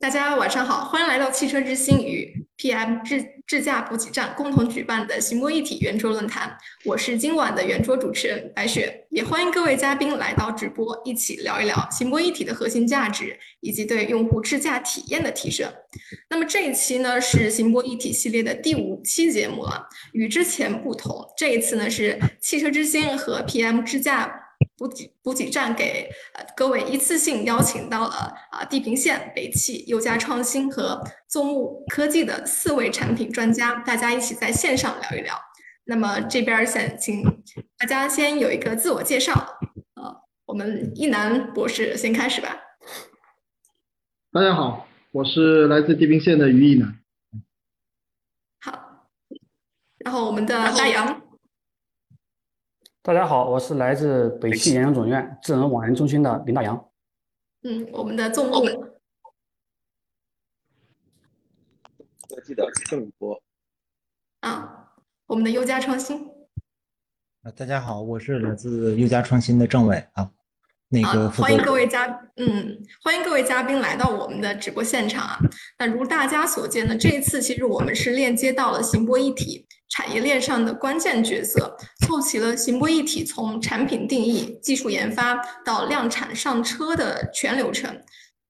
大家晚上好，欢迎来到汽车之星与 PM 智智驾补给站共同举办的“行波一体”圆桌论坛。我是今晚的圆桌主持人白雪，也欢迎各位嘉宾来到直播，一起聊一聊“行波一体”的核心价值以及对用户智驾体验的提升。那么这一期呢是“行波一体”系列的第五期节目了，与之前不同，这一次呢是汽车之星和 PM 智驾。补给补给站给呃各位一次性邀请到了啊地平线、北汽、优家创新和纵目科技的四位产品专家，大家一起在线上聊一聊。那么这边想请大家先有一个自我介绍，呃，我们一南博士先开始吧。大家好，我是来自地平线的于一南。好，然后我们的大洋。大家好，我是来自北汽研究总院智能网联中心的林大洋。嗯，我们的纵目科技的郑波。啊，我们的优家创新。啊，大家好，我是来自优家创新的郑伟啊。那个欢迎各位嘉，嗯，欢迎各位嘉宾来到我们的直播现场啊。那如大家所见呢，这一次其实我们是链接到了行波一体产业链上的关键角色，凑齐了行波一体从产品定义、技术研发到量产上车的全流程。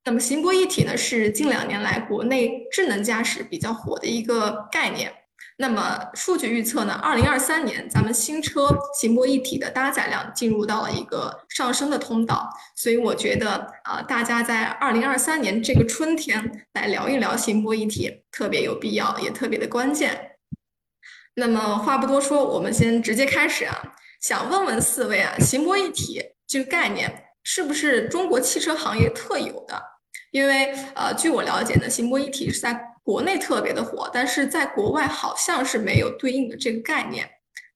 那么行波一体呢，是近两年来国内智能驾驶比较火的一个概念。那么数据预测呢？二零二三年咱们新车行波一体的搭载量进入到了一个上升的通道，所以我觉得啊，大家在二零二三年这个春天来聊一聊行波一体特别有必要，也特别的关键。那么话不多说，我们先直接开始啊。想问问四位啊，行波一体这个概念是不是中国汽车行业特有的？因为呃，据我了解呢，行波一体是在。国内特别的火，但是在国外好像是没有对应的这个概念。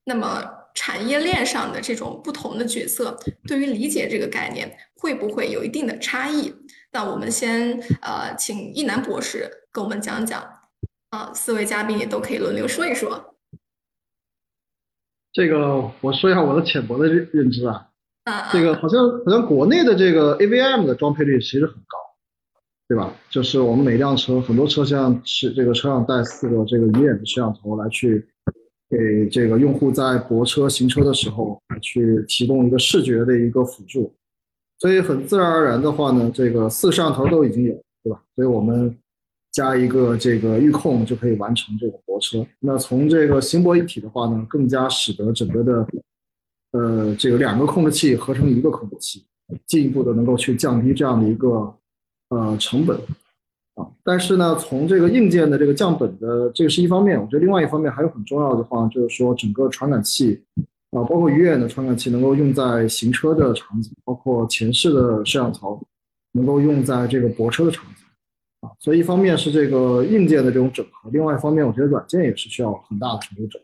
那么产业链上的这种不同的角色，对于理解这个概念会不会有一定的差异？那我们先呃，请一南博士跟我们讲讲。啊，四位嘉宾也都可以轮流说一说。这个我说一下我的浅薄的认认知啊。啊。这个好像好像国内的这个 AVM 的装配率其实很高。对吧？就是我们每辆车，很多车像是这个车上带四个这个鱼眼的摄像头来去给这个用户在泊车行车的时候来去提供一个视觉的一个辅助，所以很自然而然的话呢，这个四个摄像头都已经有，对吧？所以我们加一个这个预控就可以完成这个泊车。那从这个行泊一体的话呢，更加使得整个的呃这个两个控制器合成一个控制器，进一步的能够去降低这样的一个。呃，成本啊，但是呢，从这个硬件的这个降本的这个是一方面，我觉得另外一方面还有很重要的话，就是说整个传感器啊，包括鱼眼的传感器能够用在行车的场景，包括前视的摄像头能够用在这个泊车的场景，所以一方面是这个硬件的这种整合，另外一方面我觉得软件也是需要很大的程度整。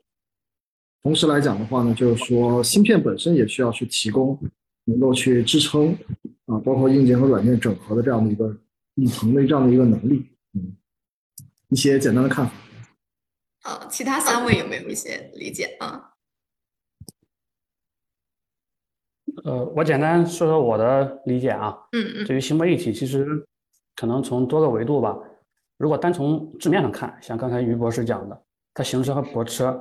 同时来讲的话呢，就是说芯片本身也需要去提供能够去支撑。啊，包括硬件和软件整合的这样的一个一层的这样的一个能力，嗯，一些简单的看法。好，其他三位有没有一些理解啊？呃，我简单说说我的理解啊。嗯嗯。对于行泊一体，其实可能从多个维度吧。如果单从字面上看，像刚才于博士讲的，它行车和泊车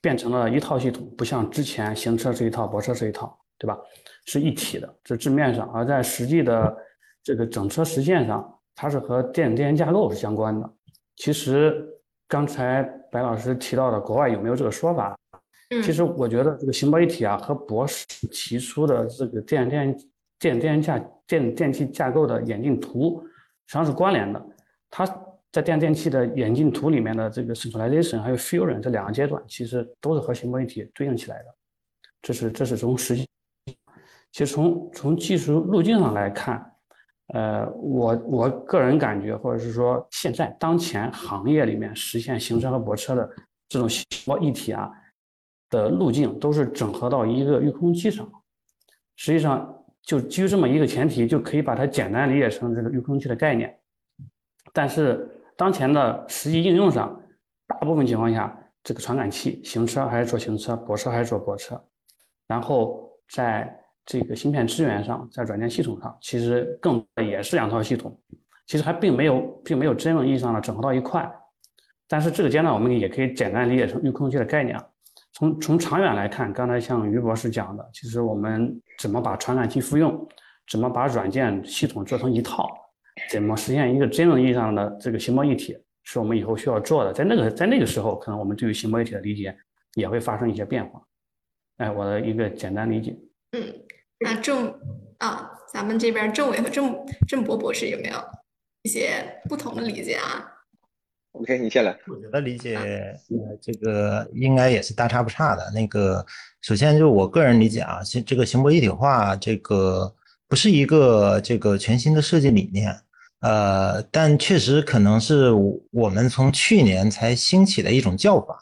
变成了一套系统，不像之前行车是一套，泊车是一套。对吧？是一体的，这字面上；而在实际的这个整车实践上，它是和电子电源架构是相关的。其实刚才白老师提到的国外有没有这个说法？其实我觉得这个行泊一体啊，和博士提出的这个电电电电架电电器架构的演进图实际上是关联的。它在电电器的演进图里面的这个 centralization 还有 fusion 这两个阶段，其实都是和行泊一体对应起来的。这是这是从实际。其实从从技术路径上来看，呃，我我个人感觉，或者是说现在当前行业里面实现行车和泊车的这种行泊一体啊的路径，都是整合到一个预控器上。实际上，就基于这么一个前提，就可以把它简单理解成这个预控器的概念。但是当前的实际应用上，大部分情况下，这个传感器行车还是做行车，泊车还是做泊车，然后在这个芯片资源上，在软件系统上，其实更也是两套系统。其实还并没有并没有真正意义上的整合到一块。但是这个阶段我们也可以简单理解成预控器的概念啊。从从长远来看，刚才像于博士讲的，其实我们怎么把传感器复用，怎么把软件系统做成一套，怎么实现一个真正意义上的这个形模一体，是我们以后需要做的。在那个在那个时候，可能我们对于形模一体的理解也会发生一些变化。哎，我的一个简单理解。嗯，那郑啊，咱们这边郑伟和郑郑博博士有没有一些不同的理解啊？OK，你先来。我觉得理解，呃，这个应该也是大差不差的。那个，首先就我个人理解啊，其实这个行博一体化，这个不是一个这个全新的设计理念，呃，但确实可能是我们从去年才兴起的一种叫法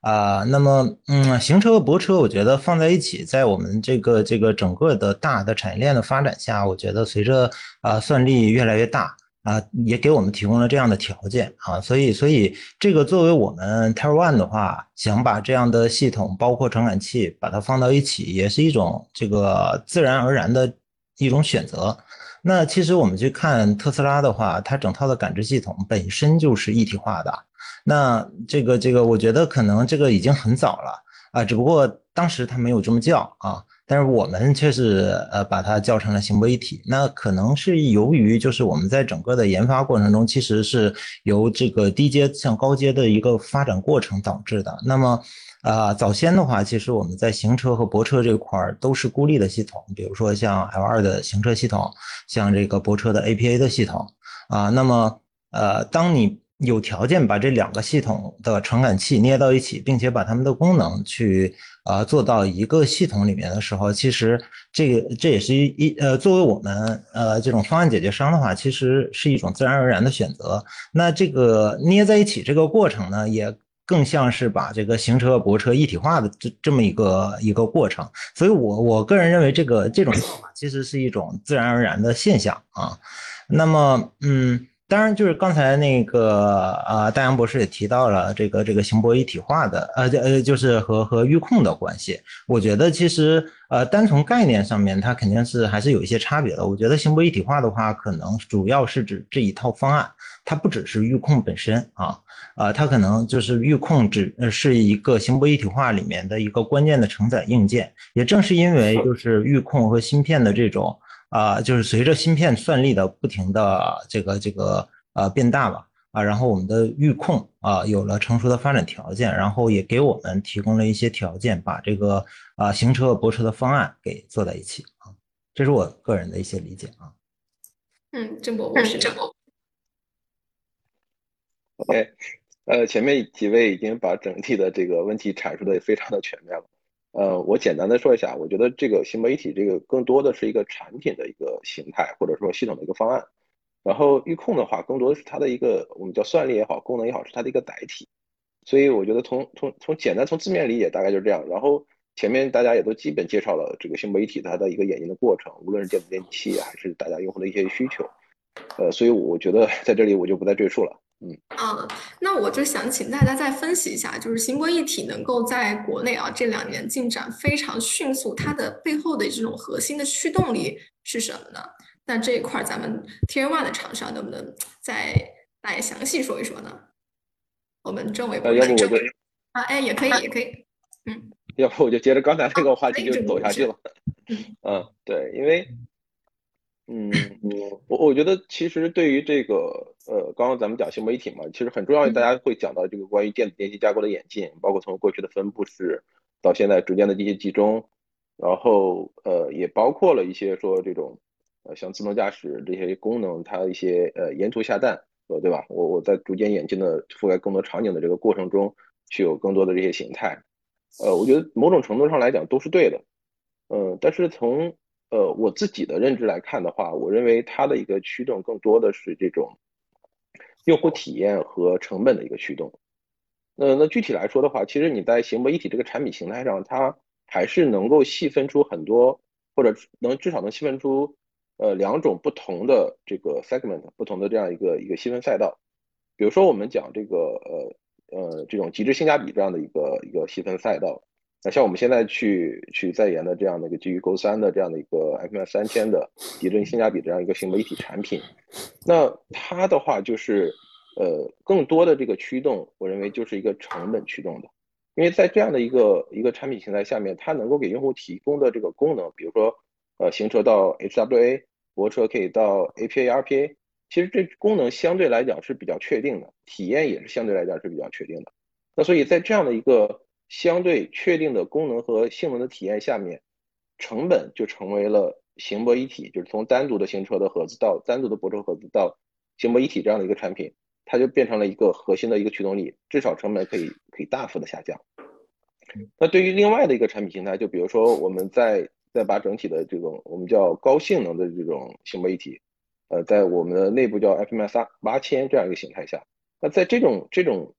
啊。那么，嗯，行车和泊车，我觉得放在一起，在我们这个这个整个的大的产业链的发展下，我觉得随着啊算力越来越大。啊，也给我们提供了这样的条件啊，所以，所以这个作为我们 Tier One 的话，想把这样的系统，包括传感器，把它放到一起，也是一种这个自然而然的一种选择。那其实我们去看特斯拉的话，它整套的感知系统本身就是一体化的。那这个这个，我觉得可能这个已经很早了啊，只不过当时它没有这么叫啊。但是我们却是呃把它叫成了行为一体，那可能是由于就是我们在整个的研发过程中，其实是由这个低阶向高阶的一个发展过程导致的。那么，啊早先的话，其实我们在行车和泊车这块儿都是孤立的系统，比如说像 L2 的行车系统，像这个泊车的 APA 的系统，啊，那么呃当你有条件把这两个系统的传感器捏到一起，并且把它们的功能去。啊，做到一个系统里面的时候，其实这个这也是一一呃，作为我们呃这种方案解决商的话，其实是一种自然而然的选择。那这个捏在一起这个过程呢，也更像是把这个行车、泊车一体化的这这么一个一个过程。所以，我我个人认为，这个这种做法其实是一种自然而然的现象啊。那么，嗯。当然，就是刚才那个呃，大杨博士也提到了这个这个行博一体化的，呃呃，就是和和预控的关系。我觉得其实呃，单从概念上面，它肯定是还是有一些差别的。我觉得行博一体化的话，可能主要是指这一套方案，它不只是预控本身啊，啊，它可能就是预控只是一个行博一体化里面的一个关键的承载硬件。也正是因为就是预控和芯片的这种。啊，就是随着芯片算力的不停的这个这个呃变大吧，啊，然后我们的预控啊有了成熟的发展条件，然后也给我们提供了一些条件，把这个啊行车泊车的方案给做在一起啊，这是我个人的一些理解啊。嗯，郑博我是，郑博。OK，呃，前面几位已经把整体的这个问题阐述的非常的全面了。呃，我简单的说一下，我觉得这个新媒体这个更多的是一个产品的一个形态，或者说系统的一个方案。然后预控的话，更多的是它的一个我们叫算力也好，功能也好，是它的一个载体。所以我觉得从从从简单从字面理解大概就是这样。然后前面大家也都基本介绍了这个新媒体它的一个演进的过程，无论是电子电器还是大家用户的一些需求。呃，所以我觉得 在这里我就不再赘述了。嗯啊，那我就想请大家再分析一下，就是新冠一体能够在国内啊这两年进展非常迅速，它的背后的这种核心的驱动力是什么呢？那这一块咱们 Tier One 的厂商能不能再来详细说一说呢？我们郑伟，郑伟啊，哎，也可以，也可以，嗯，要不我就接着刚才那个话题就走下去了，嗯，对，因为。嗯，我我觉得其实对于这个呃，刚刚咱们讲新媒体嘛，其实很重要，大家会讲到这个关于电子电器架构的演进，包括从过去的分布式到现在逐渐的这些集中，然后呃，也包括了一些说这种呃像自动驾驶这些功能，它一些呃沿途下蛋，呃对吧？我我在逐渐演进的覆盖更多场景的这个过程中，去有更多的这些形态，呃，我觉得某种程度上来讲都是对的，嗯，但是从呃，我自己的认知来看的话，我认为它的一个驱动更多的是这种用户体验和成本的一个驱动。那那具体来说的话，其实你在行博一体这个产品形态上，它还是能够细分出很多，或者能至少能细分出呃两种不同的这个 segment，不同的这样一个一个细分赛道。比如说我们讲这个呃呃这种极致性价比这样的一个一个细分赛道，那像我们现在去去在研的这样的一个基于 Go 三的这样的一个 FMS 三千的提振性价比这样一个新媒体产品，那它的话就是呃更多的这个驱动，我认为就是一个成本驱动的，因为在这样的一个一个产品形态下面，它能够给用户提供的这个功能，比如说呃行车到 HWA，泊车可以到 APA RPA，其实这功能相对来讲是比较确定的，体验也是相对来讲是比较确定的。那所以在这样的一个相对确定的功能和性能的体验下面，成本就成为了行泊一体，就是从单独的行车的盒子到单独的泊车盒子到行泊一体这样的一个产品，它就变成了一个核心的一个驱动力，至少成本可以可以大幅的下降。那对于另外的一个产品形态，就比如说我们在再把整体的这种我们叫高性能的这种行泊一体，呃，在我们的内部叫 FMS 八千这样一个形态下，那在这种这种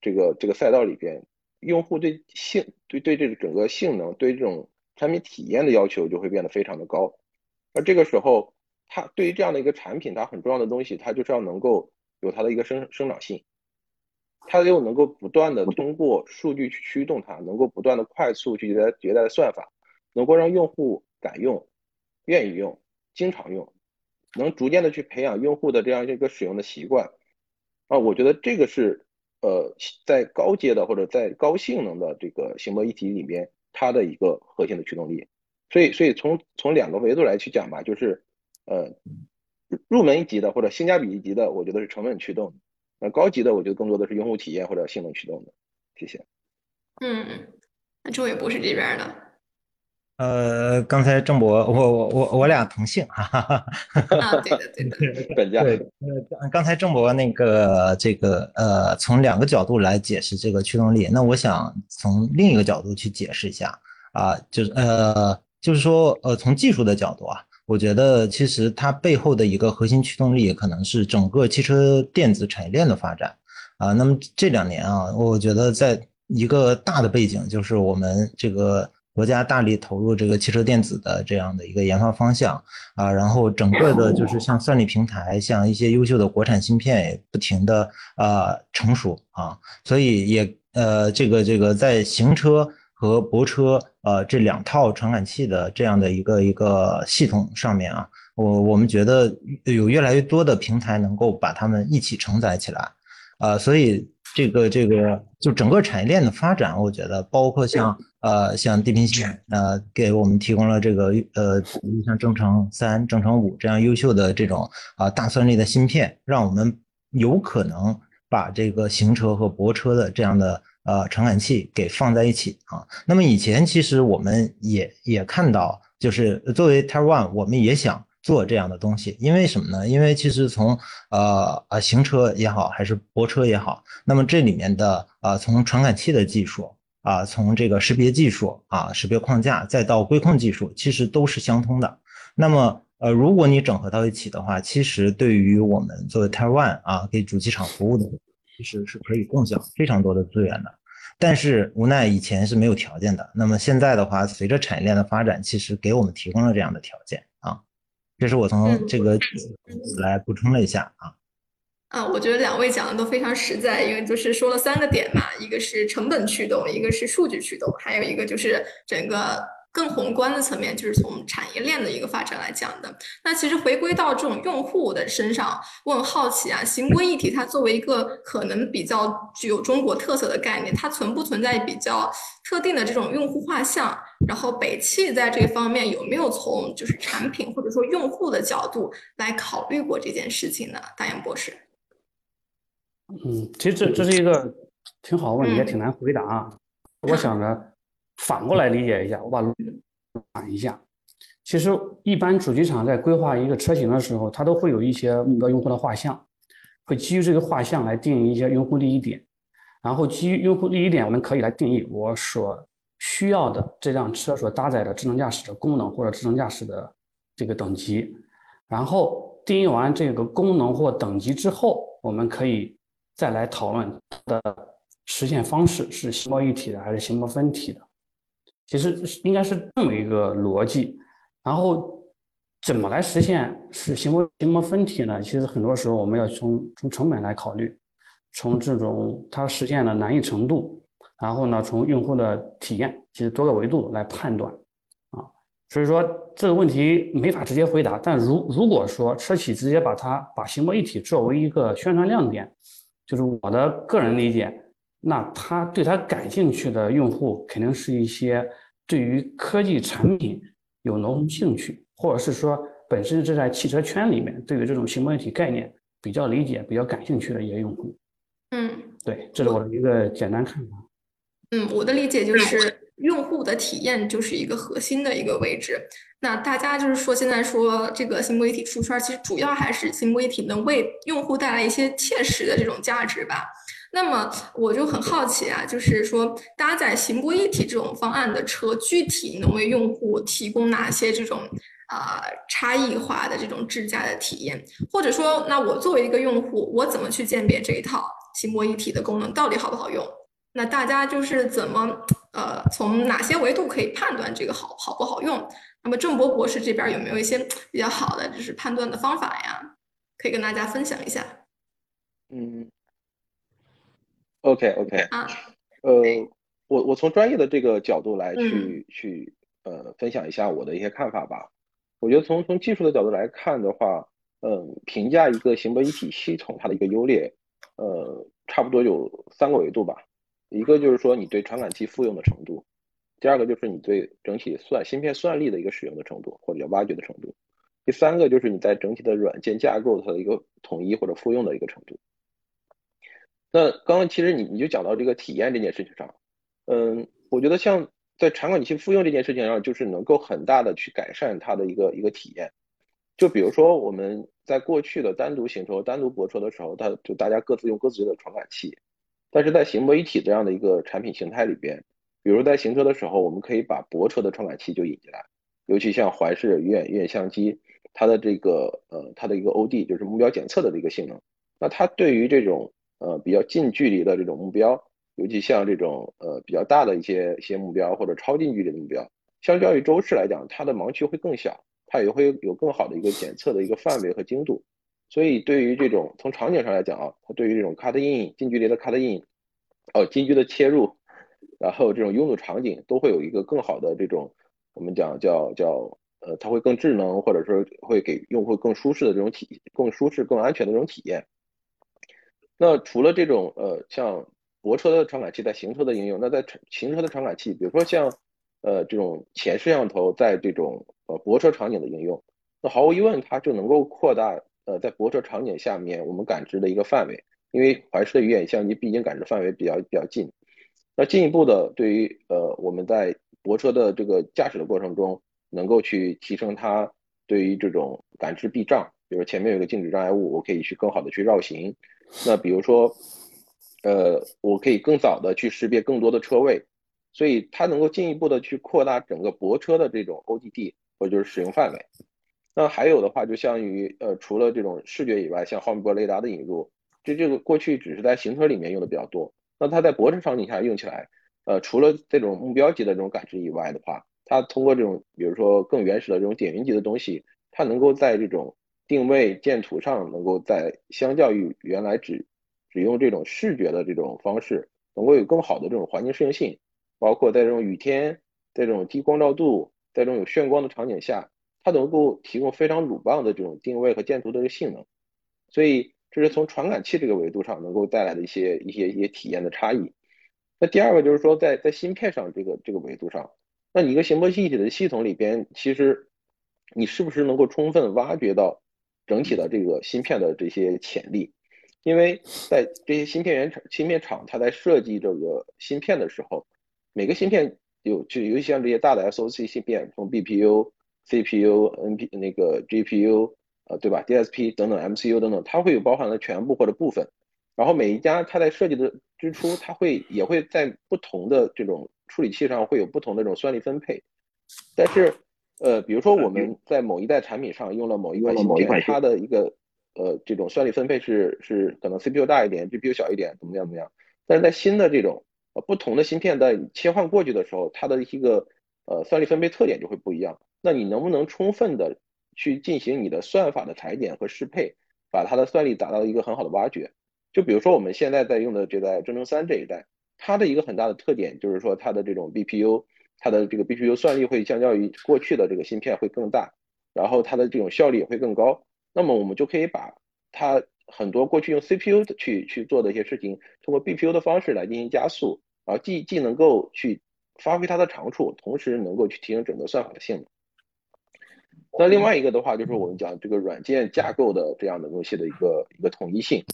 这个这个赛道里边。用户对性对对这个整个性能对这种产品体验的要求就会变得非常的高，而这个时候，它对于这样的一个产品，它很重要的东西，它就是要能够有它的一个生生长性，它又能够不断的通过数据去驱动它，能够不断的快速去迭代迭代的算法，能够让用户敢用、愿意用、经常用，能逐渐的去培养用户的这样一个使用的习惯，啊，我觉得这个是。呃，在高阶的或者在高性能的这个行泊一体里面，它的一个核心的驱动力。所以，所以从从两个维度来去讲吧，就是呃，入门一级的或者性价比一级的，我觉得是成本驱动；那高级的，我觉得更多的是用户体验或者性能驱动的。谢谢。嗯，那周伟博士这边呢？呃，刚才郑博，我我我我俩同姓，哈哈哈。啊，对的对的，本家。对，呃，刚才郑博那个这个呃，从两个角度来解释这个驱动力，那我想从另一个角度去解释一下啊，就是呃，就是说呃，从技术的角度啊，我觉得其实它背后的一个核心驱动力可能是整个汽车电子产业链的发展啊。那么这两年啊，我觉得在一个大的背景就是我们这个。国家大力投入这个汽车电子的这样的一个研发方向啊，然后整个的就是像算力平台，像一些优秀的国产芯片也不停的啊成熟啊，所以也呃这个这个在行车和泊车呃这两套传感器的这样的一个一个系统上面啊，我我们觉得有越来越多的平台能够把它们一起承载起来啊，所以。这个这个就整个产业链的发展，我觉得包括像呃像地平线呃给我们提供了这个呃像正成三、正成五这样优秀的这种啊大算力的芯片，让我们有可能把这个行车和泊车的这样的呃传感器给放在一起啊。那么以前其实我们也也看到，就是作为 Tier One，我们也想。做这样的东西，因为什么呢？因为其实从呃呃行车也好，还是泊车也好，那么这里面的啊从传感器的技术啊，从这个识别技术啊，识别框架，再到规控技术，其实都是相通的。那么呃，如果你整合到一起的话，其实对于我们作为 Tier One 啊，给主机厂服务的，其实是可以共享非常多的资源的。但是无奈以前是没有条件的，那么现在的话，随着产业链的发展，其实给我们提供了这样的条件啊。这是我从这个来补充了一下啊，啊，我觉得两位讲的都非常实在，因为就是说了三个点嘛，一个是成本驱动，一个是数据驱动，还有一个就是整个。更宏观的层面，就是从产业链的一个发展来讲的。那其实回归到这种用户的身上，我很好奇啊，行规一体它作为一个可能比较具有中国特色的概念，它存不存在比较特定的这种用户画像？然后北汽在这方面有没有从就是产品或者说用户的角度来考虑过这件事情呢？大雁博士。嗯，其实这这是一个挺好的问题，也挺难回答啊。我想着。反过来理解一下，我把反一下。其实，一般主机厂在规划一个车型的时候，它都会有一些目标用户的画像，会基于这个画像来定义一些用户利益点。然后，基于用户利益点，我们可以来定义我所需要的这辆车所搭载的智能驾驶的功能或者智能驾驶的这个等级。然后，定义完这个功能或等级之后，我们可以再来讨论的实现方式是形貌一体的还是形貌分体的。其实应该是这么一个逻辑，然后怎么来实现是形貌形貌分体呢？其实很多时候我们要从从成本来考虑，从这种它实现的难易程度，然后呢，从用户的体验，其实多个维度来判断啊。所以说这个问题没法直接回答。但如如果说车企直接把它把形貌一体作为一个宣传亮点，就是我的个人理解，那他对他感兴趣的用户肯定是一些对于科技产品有浓厚兴趣，或者是说本身是在汽车圈里面对于这种新媒体概念比较理解、比较感兴趣的一些用户。嗯，对，这是我的一个简单看法。嗯，我的理解就是用户的体验就是一个核心的一个位置。那大家就是说，现在说这个新博一体出圈，其实主要还是新博一体能为用户带来一些切实的这种价值吧。那么我就很好奇啊，就是说搭载新博一体这种方案的车，具体能为用户提供哪些这种？啊，差异化的这种智驾的体验，或者说，那我作为一个用户，我怎么去鉴别这一套新博一体的功能到底好不好用？那大家就是怎么呃，从哪些维度可以判断这个好好不好用？那么郑博博士这边有没有一些比较好的就是判断的方法呀？可以跟大家分享一下。嗯，OK OK 啊，呃，我我从专业的这个角度来去去呃分享一下我的一些看法吧。我觉得从从技术的角度来看的话，嗯，评价一个行为一体系统它的一个优劣，呃，差不多有三个维度吧。一个就是说你对传感器复用的程度，第二个就是你对整体算芯片算力的一个使用的程度或者叫挖掘的程度，第三个就是你在整体的软件架构它的一个统一或者复用的一个程度。那刚刚其实你你就讲到这个体验这件事情上，嗯，我觉得像。在传感器复用这件事情上，就是能够很大的去改善它的一个一个体验。就比如说我们在过去的单独行车、单独泊车的时候，它就大家各自用各自的传感器。但是在行泊一体这样的一个产品形态里边，比如在行车的时候，我们可以把泊车的传感器就引进来，尤其像环视远远相机，它的这个呃它的一个 OD 就是目标检测的这个性能，那它对于这种呃比较近距离的这种目标。尤其像这种呃比较大的一些一些目标或者超近距离的目标，相较于周视来讲，它的盲区会更小，它也会有更好的一个检测的一个范围和精度。所以对于这种从场景上来讲啊，它对于这种 cut in 近距离的 cut in，哦近距离的切入，然后这种拥堵场景都会有一个更好的这种我们讲叫叫呃它会更智能或者说会给用户更舒适的这种体更舒适更安全的这种体验。那除了这种呃像泊车的传感器在行车的应用，那在行车的传感器，比如说像，呃，这种前摄像头在这种呃泊车场景的应用，那毫无疑问，它就能够扩大呃在泊车场景下面我们感知的一个范围，因为环视的鱼眼相机毕竟感知范围比较比较近。那进一步的，对于呃我们在泊车的这个驾驶的过程中，能够去提升它对于这种感知避障，比如前面有个静止障碍物，我可以去更好的去绕行。那比如说。呃，我可以更早的去识别更多的车位，所以它能够进一步的去扩大整个泊车的这种 ODD 或者就是使用范围。那还有的话，就相当于呃，除了这种视觉以外，像毫米波雷达的引入，这这个过去只是在行车里面用的比较多。那它在泊车场景下用起来，呃，除了这种目标级的这种感知以外的话，它通过这种比如说更原始的这种点云级的东西，它能够在这种定位建图上，能够在相较于原来只只用这种视觉的这种方式，能够有更好的这种环境适应性，包括在这种雨天，在这种低光照度，在这种有眩光的场景下，它能够提供非常鲁棒的这种定位和建图的这个性能。所以这是从传感器这个维度上能够带来的一些一些一些体验的差异。那第二个就是说，在在芯片上这个这个维度上，那你一个行波一体的系统里边，其实你是不是能够充分挖掘到整体的这个芯片的这些潜力？因为在这些芯片原厂、芯片厂，它在设计这个芯片的时候，每个芯片有就尤其像这些大的 SOC 芯片，从 BPU、CPU、NP 那个 GPU，呃，对吧？DSP 等等 MCU 等等，它会有包含了全部或者部分。然后每一家它在设计的之初，它会也会在不同的这种处理器上会有不同的这种算力分配。但是，呃，比如说我们在某一代产品上用了某一款芯片，它的一个。呃，这种算力分配是是可能 CPU 大一点，GPU 小一点，怎么样怎么样？但是在新的这种呃不同的芯片在切换过去的时候，它的一个呃算力分配特点就会不一样。那你能不能充分的去进行你的算法的裁剪和适配，把它的算力达到一个很好的挖掘？就比如说我们现在在用的这代铮铮三这一代，它的一个很大的特点就是说它的这种 BPU，它的这个 BPU 算力会相较于过去的这个芯片会更大，然后它的这种效率也会更高。那么我们就可以把它很多过去用 CPU 去去做的一些事情，通过 BPU 的方式来进行加速，啊，既既能够去发挥它的长处，同时能够去提升整个算法的性能。那另外一个的话，就是我们讲这个软件架构的这样的东西的一个一个统一性，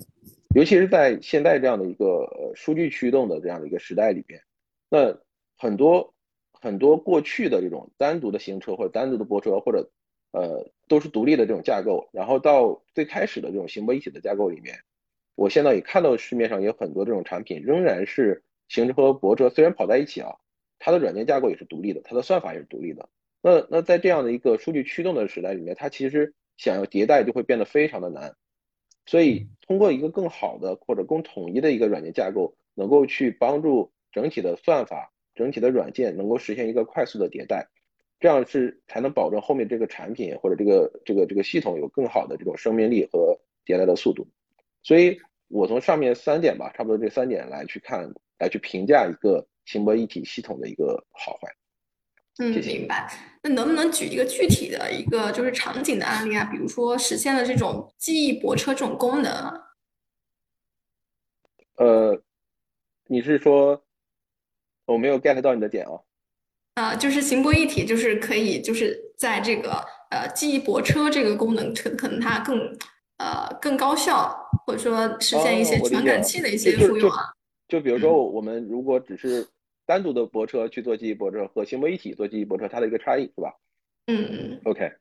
尤其是在现在这样的一个呃数据驱动的这样的一个时代里边，那很多很多过去的这种单独的行车或者单独的泊车或者呃都是独立的这种架构，然后到最开始的这种行泊一体的架构里面，我现在也看到市面上有很多这种产品仍然是行车和泊车虽然跑在一起啊，它的软件架构也是独立的，它的算法也是独立的。那那在这样的一个数据驱动的时代里面，它其实想要迭代就会变得非常的难。所以通过一个更好的或者更统一的一个软件架构，能够去帮助整体的算法、整体的软件能够实现一个快速的迭代，这样是才能保证后面这个产品或者这个这个这个系统有更好的这种生命力和迭代的速度。所以我从上面三点吧，差不多这三点来去看，来去评价一个行博一体系统的一个好坏。嗯，明白。那能不能举一个具体的一个就是场景的案例啊？比如说实现了这种记忆泊车这种功能啊？呃，你是说我没有 get 到你的点啊？啊，就是行泊一体，就是可以就是在这个呃记忆泊车这个功能，可可能它更呃更高效，或者说实现一些传感器的一些复用啊。就比如说我们如果只是。单独的泊车去做记忆泊车和行泊一体做记忆泊车，它的一个差异是吧？嗯嗯。OK，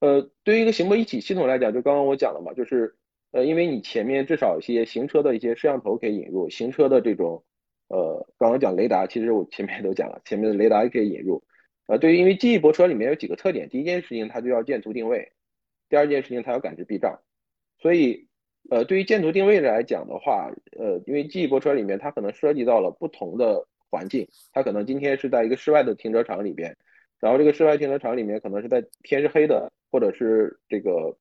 呃，对于一个行泊一体系统来讲，就刚刚我讲了嘛，就是呃，因为你前面至少一些行车的一些摄像头可以引入，行车的这种呃，刚刚讲雷达，其实我前面都讲了，前面的雷达也可以引入。呃，对于因为记忆泊车里面有几个特点，第一件事情它就要建图定位，第二件事情它要感知避障，所以呃，对于建图定位来讲的话，呃，因为记忆泊车里面它可能涉及到了不同的。环境，它可能今天是在一个室外的停车场里边，然后这个室外停车场里面可能是在天是黑的，或者是这个，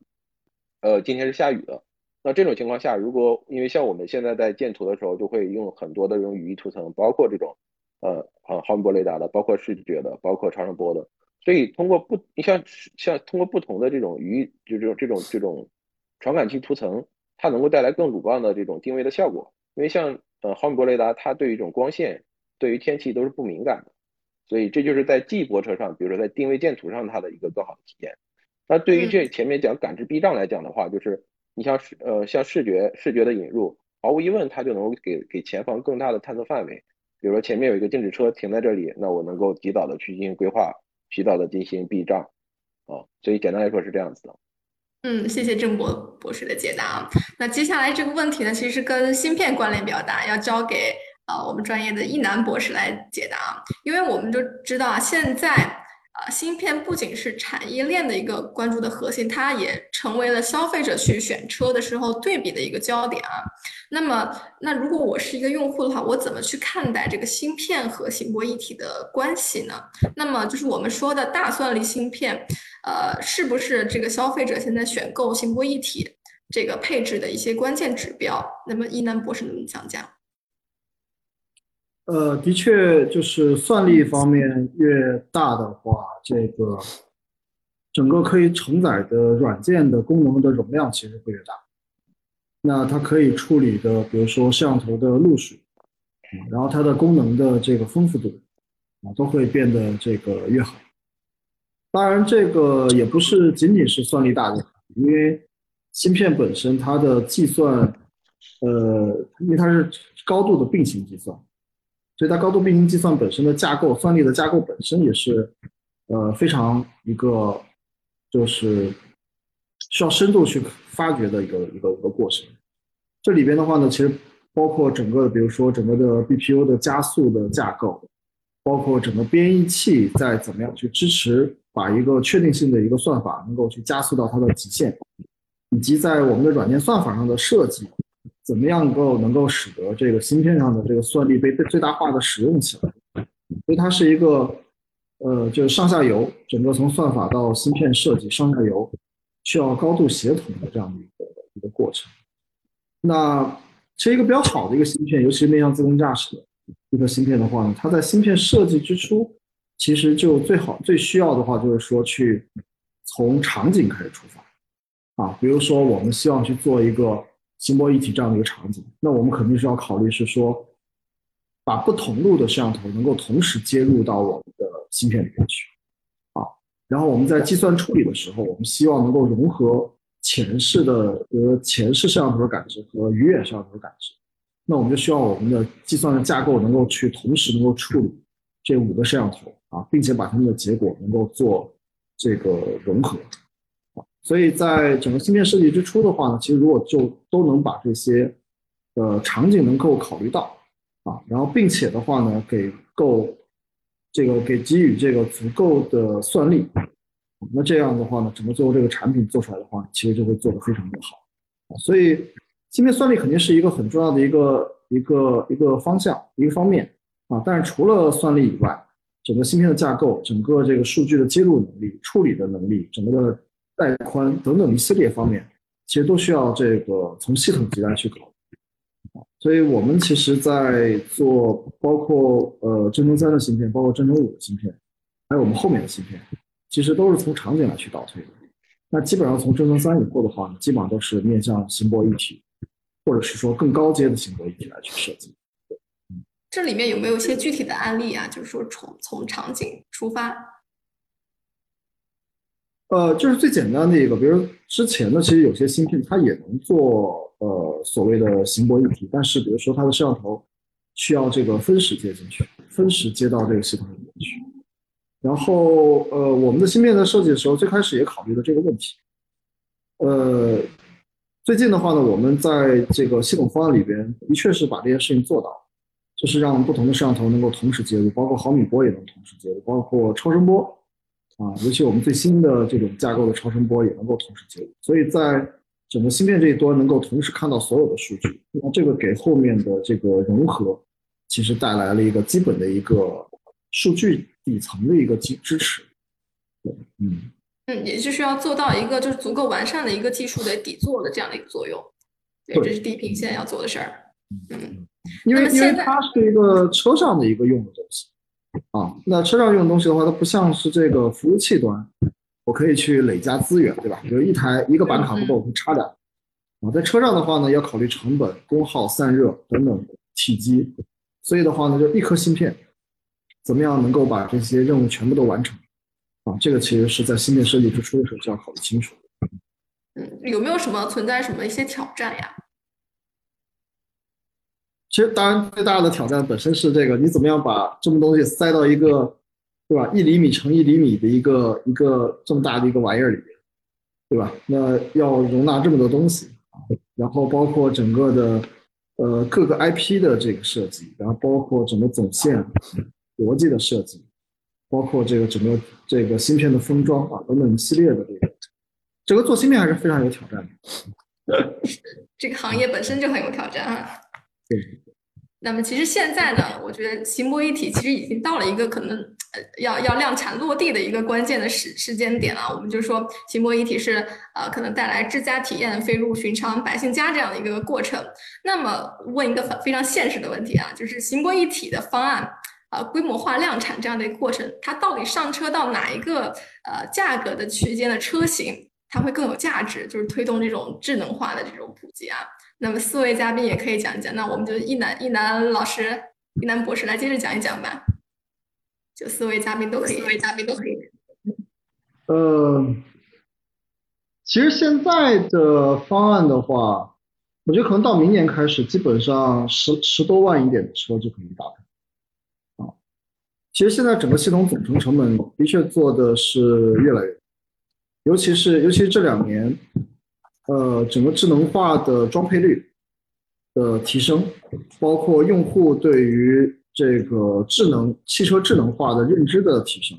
呃，今天是下雨的。那这种情况下，如果因为像我们现在在建图的时候，就会用很多的这种语义图层，包括这种，呃，呃，毫米波雷达的，包括视觉的，包括超声波的，所以通过不，你像像通过不同的这种语义，就这种这种这种传感器图层，它能够带来更鲁棒的这种定位的效果。因为像呃毫米波雷达，它对于一种光线。对于天气都是不敏感的，所以这就是在记忆泊车上，比如说在定位箭图上，它的一个更好的体验。那对于这前面讲感知避障来讲的话，就是你像视呃像视觉视觉的引入，毫无疑问它就能够给给前方更大的探测范围。比如说前面有一个静止车停在这里，那我能够及早的去进行规划，及早的进行避障啊。所以简单来说是这样子的。嗯，谢谢郑博博士的解答。那接下来这个问题呢，其实跟芯片关联比较大，要交给。啊，我们专业的一南博士来解答，因为我们都知道啊，现在啊，芯片不仅是产业链的一个关注的核心，它也成为了消费者去选车的时候对比的一个焦点啊。那么，那如果我是一个用户的话，我怎么去看待这个芯片和行博一体的关系呢？那么，就是我们说的大算力芯片，呃，是不是这个消费者现在选购行博一体这个配置的一些关键指标？那么，一南博士能讲讲？呃，的确，就是算力方面越大的话，这个整个可以承载的软件的功能的容量其实会越大。那它可以处理的，比如说摄像头的录取，然后它的功能的这个丰富度啊，都会变得这个越好。当然，这个也不是仅仅是算力大的，因为芯片本身它的计算，呃，因为它是高度的并行计算。所以它高度并行计算本身的架构，算力的架构本身也是，呃，非常一个就是需要深度去发掘的一个一个一个过程。这里边的话呢，其实包括整个，比如说整个的 BPU 的加速的架构，包括整个编译器在怎么样去支持，把一个确定性的一个算法能够去加速到它的极限，以及在我们的软件算法上的设计。怎么样够能够使得这个芯片上的这个算力被最大化的使用起来？所以它是一个，呃，就是上下游整个从算法到芯片设计上下游需要高度协同的这样的一个一个过程。那其实一个比较好的一个芯片，尤其是面向自动驾驶的，一个芯片的话呢，它在芯片设计之初，其实就最好最需要的话就是说去从场景开始出发啊，比如说我们希望去做一个星波一体这样的一个场景，那我们肯定是要考虑是说把不同路的摄像头能够同时接入到我们的芯片里面去啊，然后我们在计算处理的时候，我们希望能够融合。前视的呃前视摄像头感知和鱼眼摄像头感知，那我们就希望我们的计算的架构能够去同时能够处理这五个摄像头啊，并且把它们的结果能够做这个融合。所以在整个芯片设计之初的话呢，其实如果就都能把这些呃场景能够考虑到啊，然后并且的话呢，给够这个给给予这个足够的算力。那这样的话呢，整个最后这个产品做出来的话，其实就会做得非常的好。所以芯片算力肯定是一个很重要的一个一个一个方向一个方面啊。但是除了算力以外，整个芯片的架构、整个这个数据的接入能力、处理的能力、整个的带宽等等一系列方面，其实都需要这个从系统级来去考虑所以我们其实在做包括呃真程三的芯片，包括真程五的芯片，还有我们后面的芯片。其实都是从场景来去倒推的，那基本上从真程三以后的话呢，基本上都是面向星波一体，或者是说更高阶的星波一体来去设计。这里面有没有一些具体的案例啊？就是说从从场景出发？呃，就是最简单的一个，比如之前的其实有些芯片它也能做呃所谓的行波一体，但是比如说它的摄像头需要这个分时接进去，分时接到这个系统里面去。然后，呃，我们的芯片在设计的时候，最开始也考虑了这个问题。呃，最近的话呢，我们在这个系统方案里边，的确是把这件事情做到，就是让不同的摄像头能够同时接入，包括毫米波也能同时接入，包括超声波，啊，尤其我们最新的这种架构的超声波也能够同时接入。所以在整个芯片这一端能够同时看到所有的数据，那这个给后面的这个融合，其实带来了一个基本的一个数据。底层的一个支支持，对，嗯嗯，也就是要做到一个就是足够完善的一个技术的底座的这样的一个作用，对，这是地平线要做的事儿，嗯，因为因为它是一个车上的一个用的东西啊，那车上这种东西的话，它不像是这个服务器端，我可以去累加资源，对吧？比如一台一个板卡不够，我可以插两啊，在车上的话呢，要考虑成本、功耗、散热等等体积，所以的话呢，就一颗芯片。怎么样能够把这些任务全部都完成？啊，这个其实是在芯片设计之初的时候就要考虑清楚。嗯，有没有什么存在什么一些挑战呀？其实，当然最大的挑战本身是这个，你怎么样把这么东西塞到一个，对吧？一厘米乘一厘米的一个一个这么大的一个玩意儿里面，对吧？那要容纳这么多东西，然后包括整个的呃各个 IP 的这个设计，然后包括整个总线。逻辑的设计，包括这个整个这个芯片的封装啊等等一系列的这个，整个做芯片还是非常有挑战的。这个行业本身就很有挑战啊。对。那么其实现在呢，我觉得星波一体其实已经到了一个可能呃要要量产落地的一个关键的时时间点了。我们就说星波一体是呃可能带来智家体验飞入寻常百姓家这样的一个过程。那么问一个非常现实的问题啊，就是星波一体的方案。呃，规模化量产这样的一个过程，它到底上车到哪一个呃价格的区间的车型，它会更有价值？就是推动这种智能化的这种普及啊。那么四位嘉宾也可以讲一讲，那我们就一南一南老师、一南博士来接着讲一讲吧。就四位嘉宾都可以，四位嘉宾都可以。呃，其实现在的方案的话，我觉得可能到明年开始，基本上十十多万一点的车就可以打开。其实现在整个系统总成成本的确做的是越来越，尤其是尤其是这两年，呃，整个智能化的装配率的提升，包括用户对于这个智能汽车智能化的认知的提升，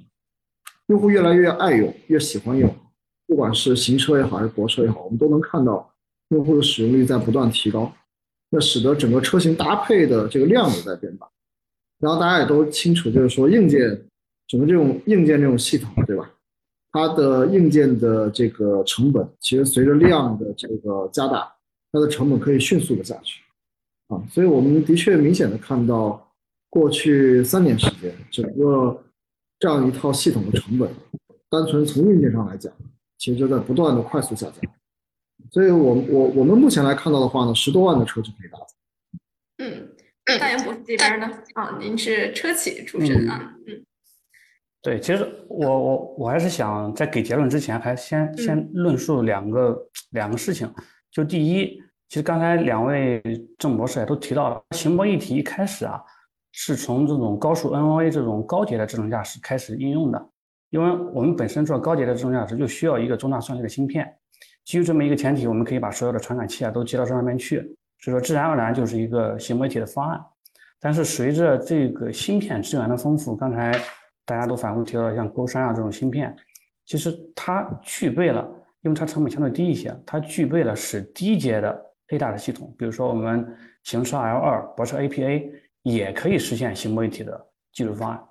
用户越来越爱用，越喜欢用，不管是行车也好，还是泊车也好，我们都能看到用户的使用率在不断提高，那使得整个车型搭配的这个量也在变大。然后大家也都清楚，就是说硬件整个这种硬件这种系统，对吧？它的硬件的这个成本，其实随着量的这个加大，它的成本可以迅速的下去啊。所以我们的确明显的看到，过去三年时间，整个这样一套系统的成本，单纯从硬件上来讲，其实就在不断的快速下降。所以，我我我们目前来看到的话呢，十多万的车就可以搭载。嗯，大元博士这边呢？啊，您是车企出身啊，嗯。对，其实我我我还是想在给结论之前，还先先论述两个两个事情。就第一，其实刚才两位郑博士也都提到了，行博一体一开始啊，是从这种高速 NOA 这种高阶的智能驾驶开始应用的。因为我们本身做高阶的智能驾驶，就需要一个中大算力的芯片。基于这么一个前提，我们可以把所有的传感器啊都接到这上面去，所以说自然而然就是一个行博一体的方案。但是随着这个芯片资源的丰富，刚才。大家都反复提到像勾山啊这种芯片，其实它具备了，因为它成本相对低一些，它具备了使低阶的 ADAS 系统，比如说我们行车 L2、博车 APA 也可以实现行为一体的技术方案。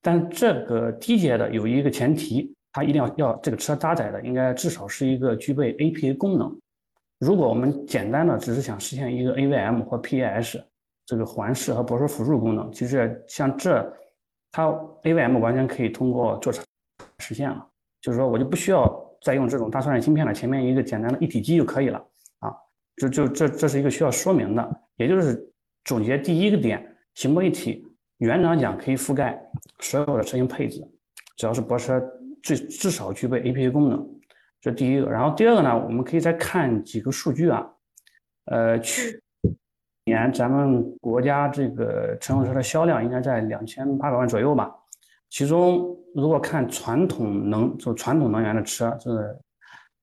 但这个低阶的有一个前提，它一定要要这个车搭载的应该至少是一个具备 APA 功能。如果我们简单的只是想实现一个 AVM 或 PAS 这个环视和泊车辅助功能，其实像这。它 AVM 完全可以通过做车实现了，就是说我就不需要再用这种大算力芯片了，前面一个简单的一体机就可以了啊，就就这这是一个需要说明的，也就是总结第一个点，行博一体原则上讲可以覆盖所有的车型配置，只要是泊车最至少具备 APA 功能，这第一个。然后第二个呢，我们可以再看几个数据啊，呃去。年咱们国家这个乘用车的销量应该在两千八百万左右吧，其中如果看传统能就传统能源的车，是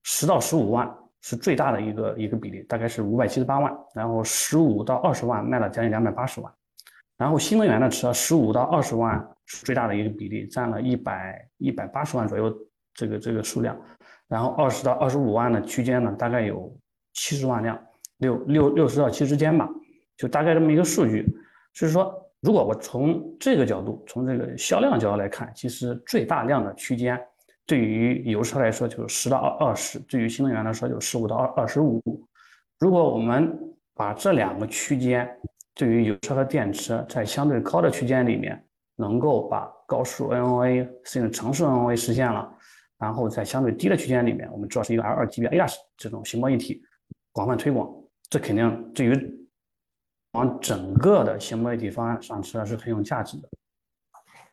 十到十五万是最大的一个一个比例，大概是五百七十八万，然后十五到二十万卖了将近两百八十万，然后新能源的车十五到二十万是最大的一个比例，占了一百一百八十万左右这个这个数量，然后二十到二十五万的区间呢，大概有七十万辆，六六六十到七之间吧。就大概这么一个数据，所以说，如果我从这个角度，从这个销量角度来看，其实最大量的区间，对于油车来说就是十到二二十，对于新能源来说就十五到二二十五。如果我们把这两个区间，对于油车和电车在相对高的区间里面，能够把高速 NOA 甚至城市 NOA 实现了，然后在相对低的区间里面，我们主要是一个 L2 级别 ADAS 这种行博一体广泛推广，这肯定对于往整个的行博一体方案上车是很有价值的，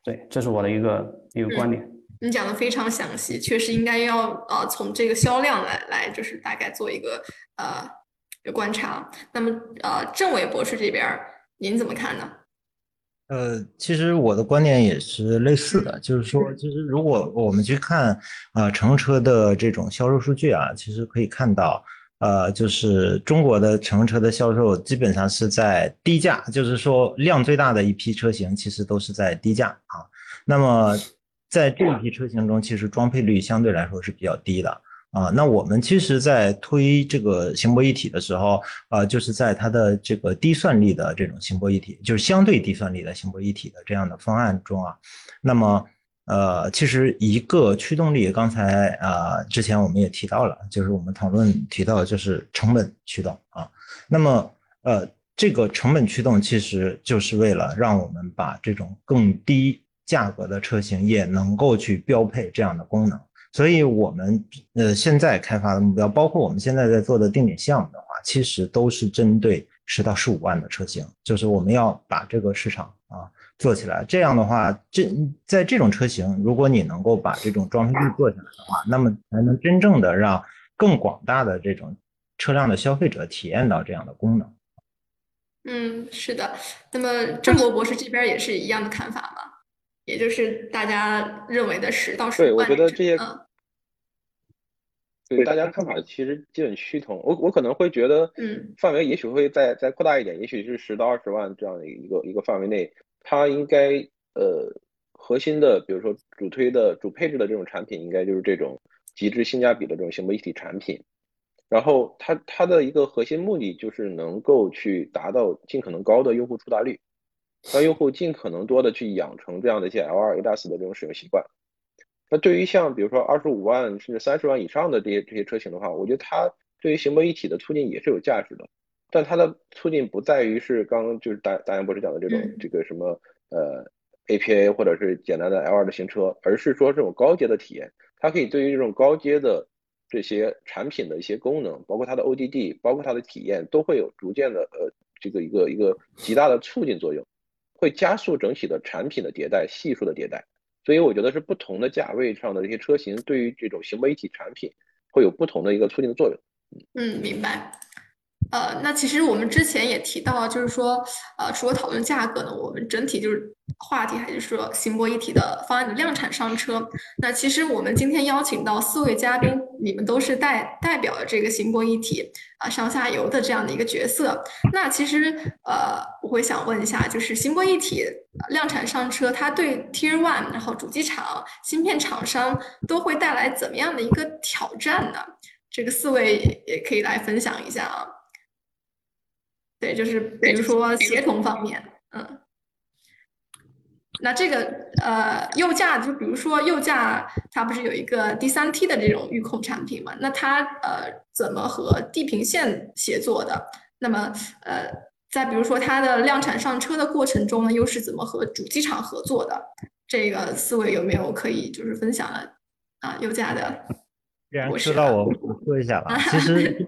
对，这是我的一个一个观点。你讲的非常详细，确实应该要呃从这个销量来来，就是大概做一个呃观察。那么呃，郑伟博士这边您怎么看呢？呃，其实我的观点也是类似的，就是说，其实如果我们去看啊乘车的这种销售数据啊，其实可以看到。呃，就是中国的乘用车的销售基本上是在低价，就是说量最大的一批车型其实都是在低价啊。那么在这一批车型中，其实装配率相对来说是比较低的啊。那我们其实，在推这个行博一体的时候，呃，就是在它的这个低算力的这种行博一体，就是相对低算力的行博一体的这样的方案中啊，那么。呃，其实一个驱动力，刚才啊，之前我们也提到了，就是我们讨论提到，就是成本驱动啊。那么，呃，这个成本驱动其实就是为了让我们把这种更低价格的车型也能够去标配这样的功能。所以，我们呃现在开发的目标，包括我们现在在做的定点项目的话，其实都是针对十到十五万的车型，就是我们要把这个市场啊。做起来，这样的话，这在这种车型，如果你能够把这种装配率做下来的话，那么才能真正的让更广大的这种车辆的消费者体验到这样的功能。嗯，是的。那么郑博博士这边也是一样的看法吗？也就是大家认为的十到十万。对，我觉得这些，对大家看法其实基本趋同。我我可能会觉得，嗯，范围也许会再再扩大一点，也许是十到二十万这样的一个一个范围内。它应该呃核心的，比如说主推的主配置的这种产品，应该就是这种极致性价比的这种行为一体产品。然后它它的一个核心目的就是能够去达到尽可能高的用户触达率，让用户尽可能多的去养成这样的一些 L2 ADAS 的这种使用习惯。那对于像比如说二十五万甚至三十万以上的这些这些车型的话，我觉得它对于行为一体的促进也是有价值的。但它的促进不在于是刚刚就是大大杨博士讲的这种这个什么呃 APA 或者是简单的 L2 的行车，而是说这种高阶的体验，它可以对于这种高阶的这些产品的一些功能，包括它的 ODD，包括它的体验，都会有逐渐的呃这个一个一个极大的促进作用，会加速整体的产品的迭代、系数的迭代。所以我觉得是不同的价位上的这些车型，对于这种行为一体产品会有不同的一个促进的作用。嗯，明白。呃，那其实我们之前也提到，就是说，呃，除了讨论价格呢，我们整体就是话题还是说行博一体的方案的量产上车。那其实我们今天邀请到四位嘉宾，你们都是代代表了这个行博一体啊上下游的这样的一个角色。那其实呃，我会想问一下，就是行博一体量产上车，它对 Tier One 然后主机厂、芯片厂商都会带来怎么样的一个挑战呢？这个四位也可以来分享一下啊。对，就是比如说协同方面，嗯，那这个呃右驾，就比如说右驾，它不是有一个第三 T 的这种预控产品嘛？那它呃怎么和地平线协作的？那么呃，再比如说它的量产上车的过程中呢，又是怎么和主机厂合作的？这个思维有没有可以就是分享的啊？右驾的，既然说到我，我说一下吧，其实。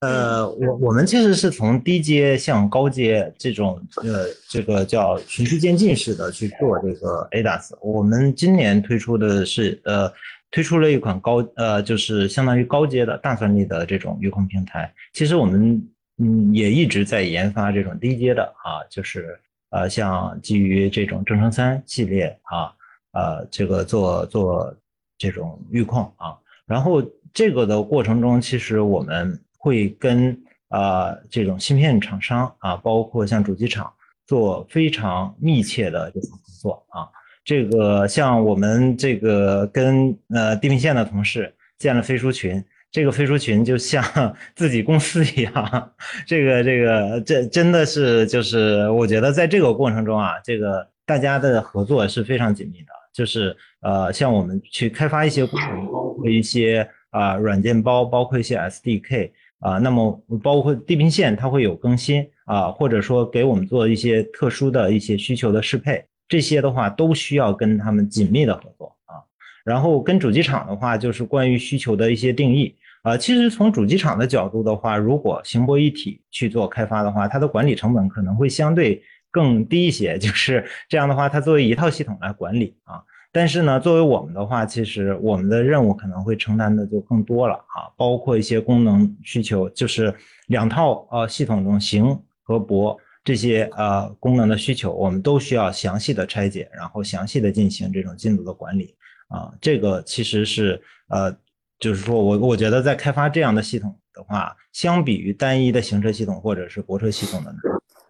呃，我我们其实是从低阶向高阶这种呃，这个叫循序渐进式的去做这个 ADAS。我们今年推出的是呃，推出了一款高呃，就是相当于高阶的大算力的这种预控平台。其实我们嗯也一直在研发这种低阶的啊，就是呃像基于这种正声三系列啊，呃这个做做这种预控啊。然后这个的过程中，其实我们。会跟啊这种芯片厂商啊，包括像主机厂做非常密切的这种合作啊。这个像我们这个跟呃地平线的同事建了飞书群，这个飞书群就像 自己公司一样。这个这个这真的是就是我觉得在这个过程中啊，这个大家的合作是非常紧密的。就是呃像我们去开发一些功能，包括一些啊软件包，包括一些 SDK。啊，那么包括地平线，它会有更新啊，或者说给我们做一些特殊的一些需求的适配，这些的话都需要跟他们紧密的合作啊。然后跟主机厂的话，就是关于需求的一些定义啊。其实从主机厂的角度的话，如果行波一体去做开发的话，它的管理成本可能会相对更低一些，就是这样的话，它作为一套系统来管理啊。但是呢，作为我们的话，其实我们的任务可能会承担的就更多了啊，包括一些功能需求，就是两套呃系统中行和博这些呃功能的需求，我们都需要详细的拆解，然后详细的进行这种进度的管理啊。这个其实是呃，就是说我我觉得在开发这样的系统的话，相比于单一的行车系统或者是泊车系统的，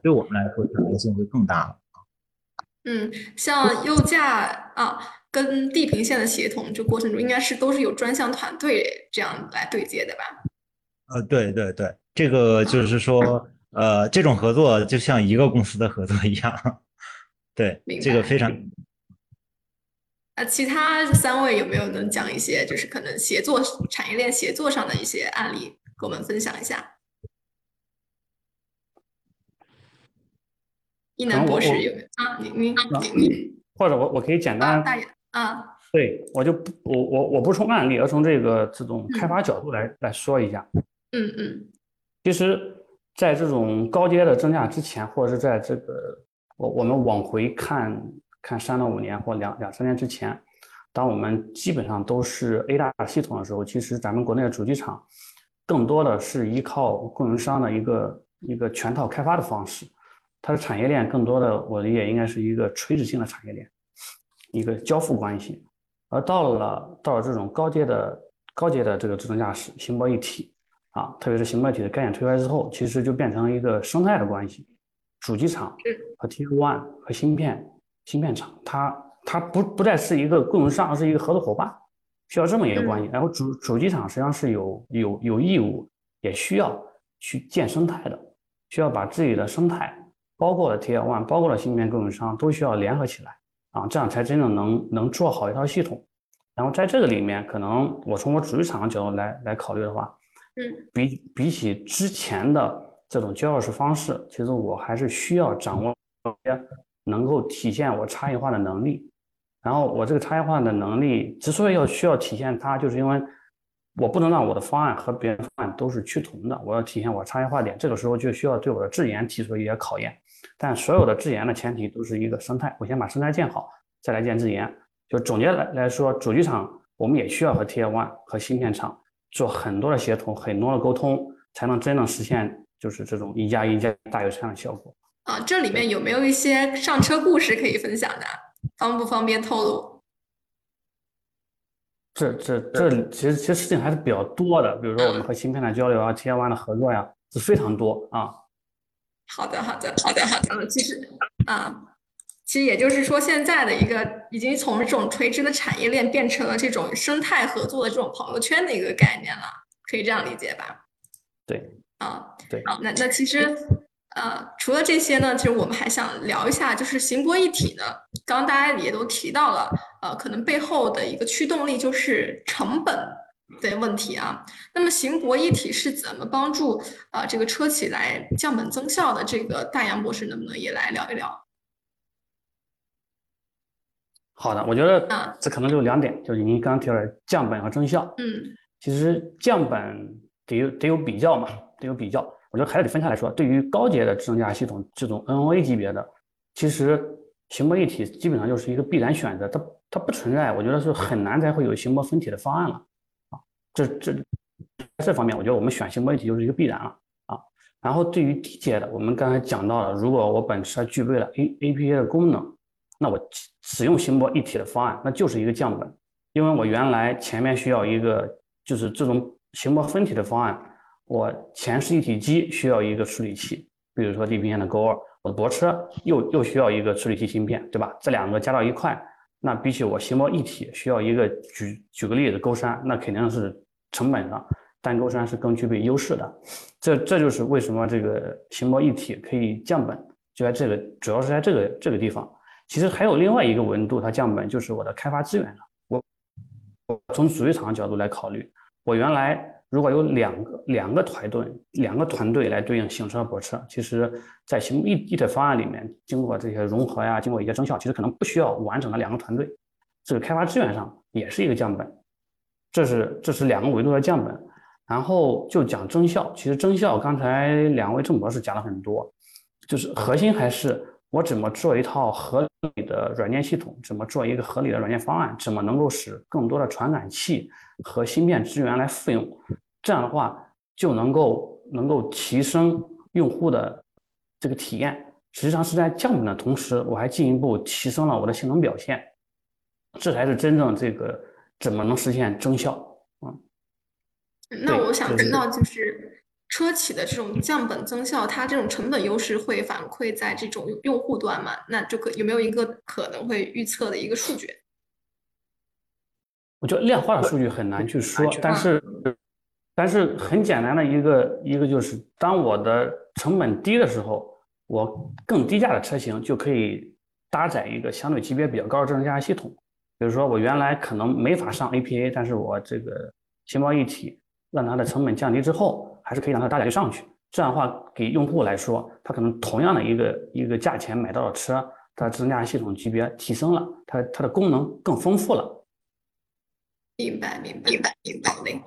对我们来说挑战性会更大了。嗯，像右驾啊，跟地平线的协同，这过程中应该是都是有专项团队这样来对接的吧？呃，对对对，这个就是说，呃，这种合作就像一个公司的合作一样，对，这个非常。啊，其他三位有没有能讲一些，就是可能协作产业链协作上的一些案例，跟我们分享一下？一南博士有啊，你你你，或者我我可以简单啊，对我就不我我我不从案例，而从这个这种开发角度来来说一下。嗯嗯，其实在这种高阶的增价之前，或者是在这个我我们往回看看三到五年或两两三年之前，当我们基本上都是 A 大系统的时候，其实咱们国内的主机厂更多的是依靠供应商的一个一个全套开发的方式。它的产业链更多的，我理解应该是一个垂直性的产业链，一个交付关系。而到了到了这种高阶的高阶的这个自动驾驶，行包一体啊，特别是行包一体的概念推出来之后，其实就变成了一个生态的关系。主机厂和 Tier One 和芯片芯片厂，它它不不再是一个供应商，而是一个合作伙伴，需要这么一个关系。然后主主机厂实际上是有有有义务，也需要去建生态的，需要把自己的生态。包括了 Tier One，包括了芯片供应商，都需要联合起来啊，这样才真正能能做好一套系统。然后在这个里面，可能我从我主机厂的角度来来考虑的话，嗯，比比起之前的这这种交钥匙方式，其实我还是需要掌握一些能够体现我差异化的能力。然后我这个差异化的能力之所以要需要体现它，就是因为我不能让我的方案和别人方案都是趋同的，我要体现我差异化点。这个时候就需要对我的质研提出一些考验。但所有的自研的前提都是一个生态，我先把生态建好，再来建自研。就总结来来说，主机厂我们也需要和 Tier One 和芯片厂做很多的协同，很多的沟通，才能真正实现就是这种一加一加大于三的效果。啊，这里面有没有一些上车故事可以分享的？方不方便透露？这这这其实其实事情还是比较多的，比如说我们和芯片的交流啊，Tier One 的合作呀，是非常多啊。好的，好的，好的，好的。嗯，其实啊，其实也就是说，现在的一个已经从这种垂直的产业链变成了这种生态合作的这种朋友圈的一个概念了，可以这样理解吧？对，啊，对啊。那那其实呃，除了这些呢，其实我们还想聊一下，就是行博一体呢，刚刚大家也都提到了，呃，可能背后的一个驱动力就是成本。的问题啊，那么行博一体是怎么帮助啊这个车企来降本增效的？这个大杨博士能不能也来聊一聊？好的，我觉得啊，这可能就两点，就是您刚刚提到的降本和增效。嗯，其实降本得有得有比较嘛，得有比较。我觉得还是得分开来说。对于高阶的智能驾驶系统这种 NOA 级别的，其实行博一体基本上就是一个必然选择，它它不存在，我觉得是很难再会有行博分体的方案了。这这这方面，我觉得我们选行博一体就是一个必然了啊。然后对于低阶的，我们刚才讲到了，如果我本车具备了 A A P A 的功能，那我使用行博一体的方案，那就是一个降本，因为我原来前面需要一个就是这种行博分体的方案，我前视一体机需要一个处理器，比如说地平线的 Go 二，我的泊车又又需要一个处理器芯片，对吧？这两个加到一块，那比起我行博一体需要一个举举个例子，勾山，那肯定是。成本上，单钩山是更具备优势的，这这就是为什么这个行博一体可以降本，就在这个主要是在这个这个地方。其实还有另外一个维度，它降本就是我的开发资源上。我我从主机厂角度来考虑，我原来如果有两个两个团队两个团队来对应行车泊车，其实在行一一体方案里面，经过这些融合呀，经过一些增效，其实可能不需要完整的两个团队，这个开发资源上也是一个降本。这是这是两个维度的降本，然后就讲增效。其实增效刚才两位郑博士讲了很多，就是核心还是我怎么做一套合理的软件系统，怎么做一个合理的软件方案，怎么能够使更多的传感器和芯片资源来复用，这样的话就能够能够提升用户的这个体验。实际上是在降本的同时，我还进一步提升了我的性能表现，这才是真正这个。怎么能实现增效？嗯，那我想知道，就是车企的这种降本增效，它这种成本优势会反馈在这种用户端吗？那就可有没有一个可能会预测的一个数据？我觉得量化的数据很难去说，但是但是很简单的一个一个就是，当我的成本低的时候，我更低价的车型就可以搭载一个相对级别比较高的智能驾驶系统。比如说，我原来可能没法上 APA，但是我这个行包一体让它的成本降低之后，还是可以让它大概率上去。这样的话，给用户来说，他可能同样的一个一个价钱买到的车，它的智能驾驶系统级别提升了，它它的功能更丰富了。明白，明白，明白，明白嘞。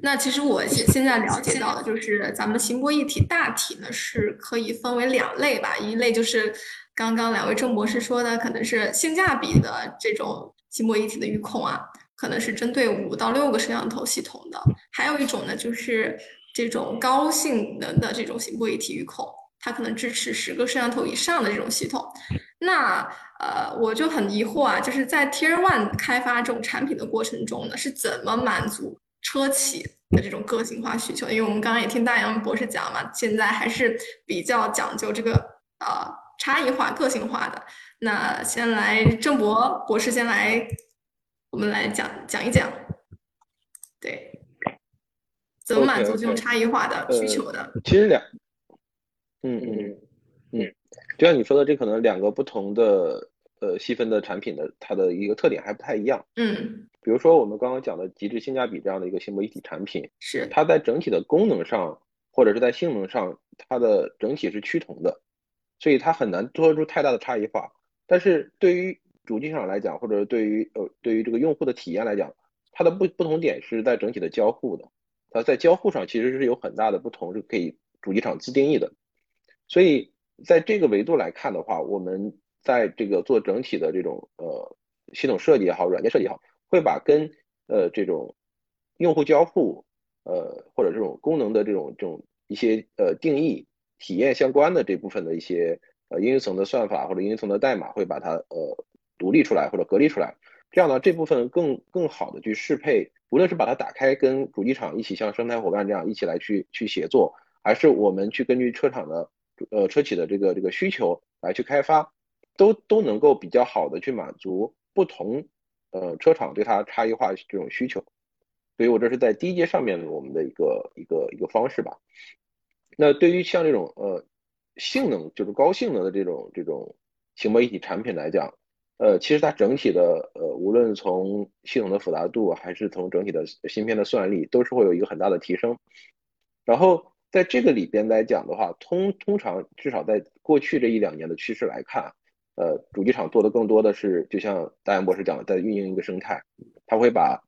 那其实我现现在了解到的就是，咱们行博一体大体呢是可以分为两类吧，一类就是刚刚两位郑博士说的，可能是性价比的这种。行博一体的预控啊，可能是针对五到六个摄像头系统的；还有一种呢，就是这种高性能的这种行博一体预控，它可能支持十个摄像头以上的这种系统。那呃，我就很疑惑啊，就是在 Tier One 开发这种产品的过程中呢，是怎么满足车企的这种个性化需求？因为我们刚刚也听大洋博士讲嘛，现在还是比较讲究这个呃差异化、个性化的。那先来郑博博士先来，我们来讲讲一讲，对，怎么满足这种差异化的需求的？其实两，嗯嗯嗯，就像你说的，这可能两个不同的呃细分的产品的它的一个特点还不太一样。嗯，比如说我们刚刚讲的极致性价比这样的一个新博一体产品，是它在整体的功能上或者是在性能上它的整体是趋同的，所以它很难做出太大的差异化。但是对于主机厂来讲，或者对于呃对于这个用户的体验来讲，它的不不同点是在整体的交互的，它在交互上其实是有很大的不同，是可以主机厂自定义的。所以在这个维度来看的话，我们在这个做整体的这种呃系统设计也好，软件设计也好，会把跟呃这种用户交互。呃，或者这种功能的这种这种一些呃定义体验相关的这部分的一些呃应用层的算法或者应用层的代码，会把它呃独立出来或者隔离出来，这样呢这部分更更好的去适配，无论是把它打开跟主机厂一起像生态伙伴这样一起来去去协作，还是我们去根据车厂的呃车企的这个这个需求来去开发，都都能够比较好的去满足不同呃车厂对它差异化这种需求。所以我这是在第一阶上面我们的一个一个一个方式吧。那对于像这种呃性能就是高性能的这种这种行模一体产品来讲，呃其实它整体的呃无论从系统的复杂度还是从整体的芯片的算力，都是会有一个很大的提升。然后在这个里边来讲的话，通通常至少在过去这一两年的趋势来看，呃主机厂做的更多的是就像大岩博士讲的，在运营一个生态，他会把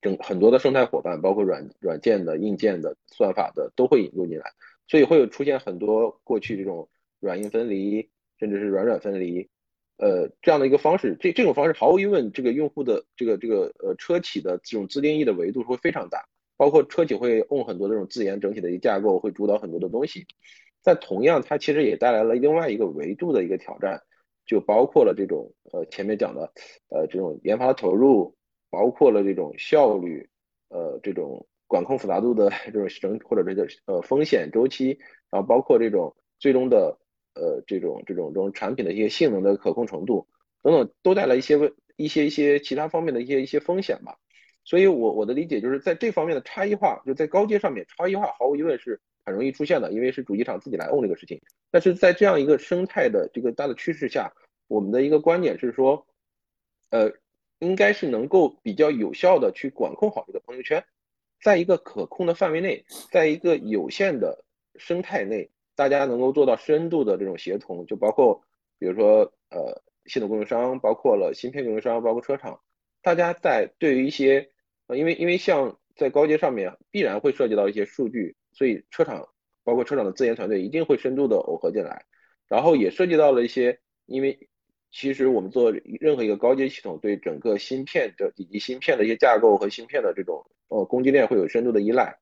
整很多的生态伙伴，包括软软件的、硬件的、算法的，都会引入进来，所以会有出现很多过去这种软硬分离，甚至是软软分离，呃，这样的一个方式。这这种方式毫无疑问，这个用户的这个这个呃车企的这种自定义的维度会非常大，包括车企会用很多这种自研整体的一个架构，会主导很多的东西。但同样，它其实也带来了另外一个维度的一个挑战，就包括了这种呃前面讲的呃这种研发投入。包括了这种效率，呃，这种管控复杂度的这种整或者这个呃风险周期，然后包括这种最终的呃这种这种这种产品的一些性能的可控程度等等，都带来一些问一些一些其他方面的一些一些风险吧。所以，我我的理解就是在这方面的差异化，就在高阶上面差异化毫无疑问是很容易出现的，因为是主机厂自己来 own 这个事情。但是在这样一个生态的这个大的趋势下，我们的一个观点是说，呃。应该是能够比较有效的去管控好这个朋友圈，在一个可控的范围内，在一个有限的生态内，大家能够做到深度的这种协同，就包括比如说呃系统供应商，包括了芯片供应商，包括车厂，大家在对于一些呃因为因为像在高阶上面必然会涉及到一些数据，所以车厂包括车厂的自研团队一定会深度的耦合进来，然后也涉及到了一些因为。其实我们做任何一个高阶系统，对整个芯片的以及芯片的一些架构和芯片的这种呃供给链会有深度的依赖，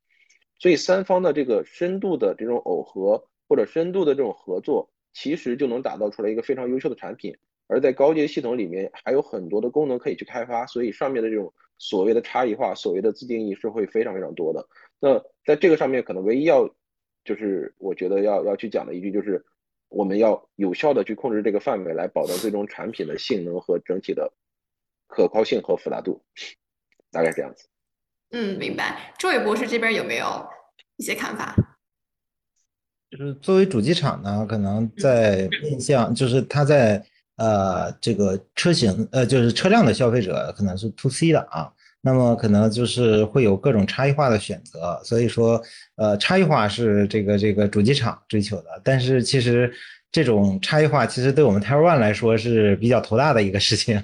所以三方的这个深度的这种耦合或者深度的这种合作，其实就能打造出来一个非常优秀的产品。而在高阶系统里面还有很多的功能可以去开发，所以上面的这种所谓的差异化、所谓的自定义是会非常非常多的。那在这个上面，可能唯一要就是我觉得要要去讲的一句就是。我们要有效的去控制这个范围，来保证最终产品的性能和整体的可靠性和复杂度，大概这样子。嗯，明白。周伟博士这边有没有一些看法？就是作为主机厂呢，可能在面向，就是它在呃这个车型呃就是车辆的消费者可能是 to C 的啊。那么可能就是会有各种差异化的选择，所以说，呃，差异化是这个这个主机厂追求的，但是其实这种差异化其实对我们 Tier One 来说是比较头大的一个事情，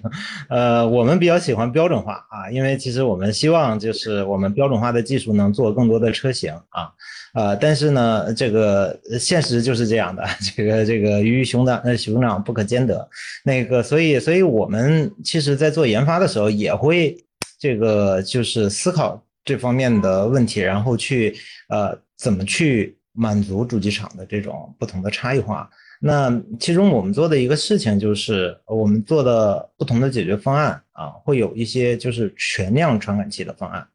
呃，我们比较喜欢标准化啊，因为其实我们希望就是我们标准化的技术能做更多的车型啊，呃，但是呢，这个现实就是这样的，这个这个鱼与熊掌呃熊掌不可兼得，那个所以所以我们其实在做研发的时候也会。这个就是思考这方面的问题，然后去呃怎么去满足主机厂的这种不同的差异化。那其中我们做的一个事情就是，我们做的不同的解决方案啊，会有一些就是全量传感器的方案，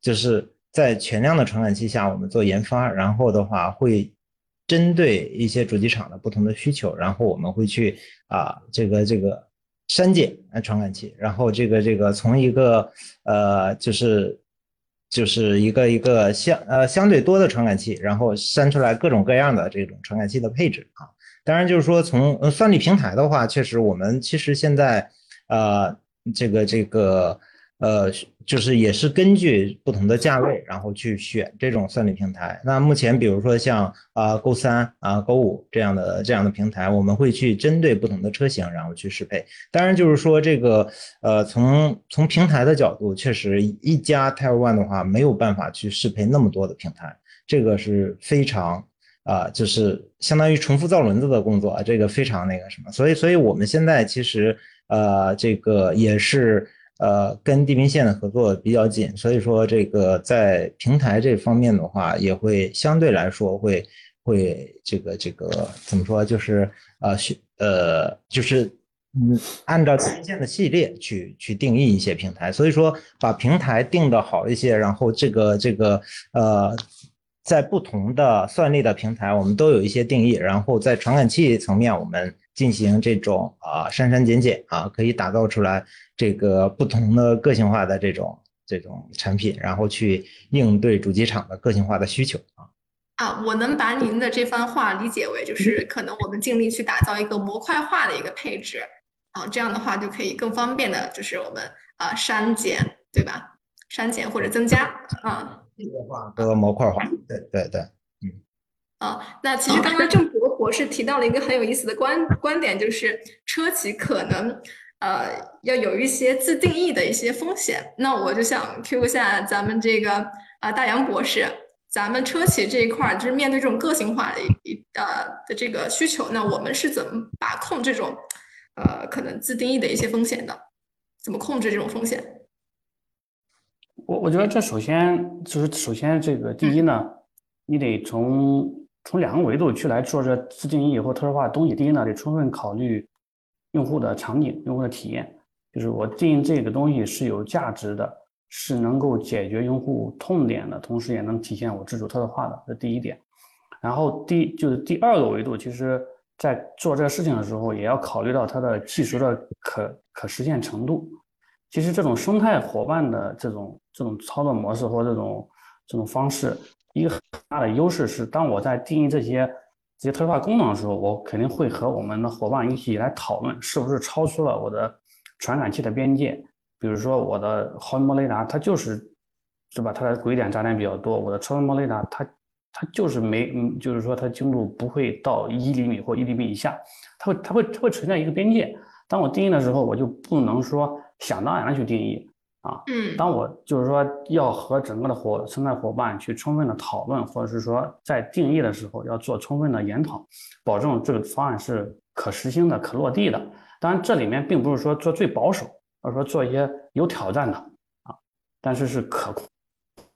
就是在全量的传感器下，我们做研发，然后的话会针对一些主机厂的不同的需求，然后我们会去啊这个这个。删减啊传感器，然后这个这个从一个呃就是就是一个一个相呃相对多的传感器，然后删出来各种各样的这种传感器的配置啊。当然就是说从算力平台的话，确实我们其实现在呃这个这个呃，就是也是根据不同的价位，然后去选这种算力平台。那目前比如说像啊勾三啊勾五这样的这样的平台，我们会去针对不同的车型，然后去适配。当然就是说这个呃从从平台的角度，确实一家 t i e One 的话没有办法去适配那么多的平台，这个是非常啊就是相当于重复造轮子的工作，这个非常那个什么。所以所以我们现在其实呃这个也是。呃，跟地平线的合作比较紧，所以说这个在平台这方面的话，也会相对来说会会这个这个怎么说，就是呃呃就是嗯按照地平线的系列去去定义一些平台，所以说把平台定的好一些，然后这个这个呃在不同的算力的平台，我们都有一些定义，然后在传感器层面我们。进行这种啊删删减减啊，可以打造出来这个不同的个性化的这种这种产品，然后去应对主机厂的个性化的需求啊。啊，我能把您的这番话理解为，就是可能我们尽力去打造一个模块化的一个配置啊，这样的话就可以更方便的，就是我们啊删减，对吧？删减或者增加啊。化和模块化，对对对。嗯啊，那其实刚刚郑博博士提到了一个很有意思的观观点，就是车企可能呃要有一些自定义的一些风险。那我就想 Q 一下咱们这个啊大洋博士，咱们车企这一块儿就是面对这种个性化的一呃的这个需求，那我们是怎么把控这种呃可能自定义的一些风险的？怎么控制这种风险？我我觉得这首先就是首先这个第一呢，你得从从两个维度去来做这自定义或特殊化的东西。第一呢，得充分考虑用户的场景、用户的体验，就是我定义这个东西是有价值的，是能够解决用户痛点的，同时也能体现我自主特色化的，这第一点。然后第就是第二个维度，其实在做这个事情的时候，也要考虑到它的技术的可可实现程度。其实这种生态伙伴的这种这种操作模式或这种这种方式。一个很大的优势是，当我在定义这些这些特殊化功能的时候，我肯定会和我们的伙伴一起来讨论，是不是超出了我的传感器的边界。比如说，我的毫米波雷达它就是，是吧？它的轨点杂点比较多。我的超声波雷达它它就是没，嗯，就是说它精度不会到一厘米或一厘米以下，它会它会它会存在一个边界。当我定义的时候，我就不能说想当然的去定义。啊，嗯，当我就是说要和整个的伙生态伙伴去充分的讨论，或者是说在定义的时候要做充分的研讨，保证这个方案是可实行的、可落地的。当然，这里面并不是说做最保守，而是说做一些有挑战的啊，但是是可控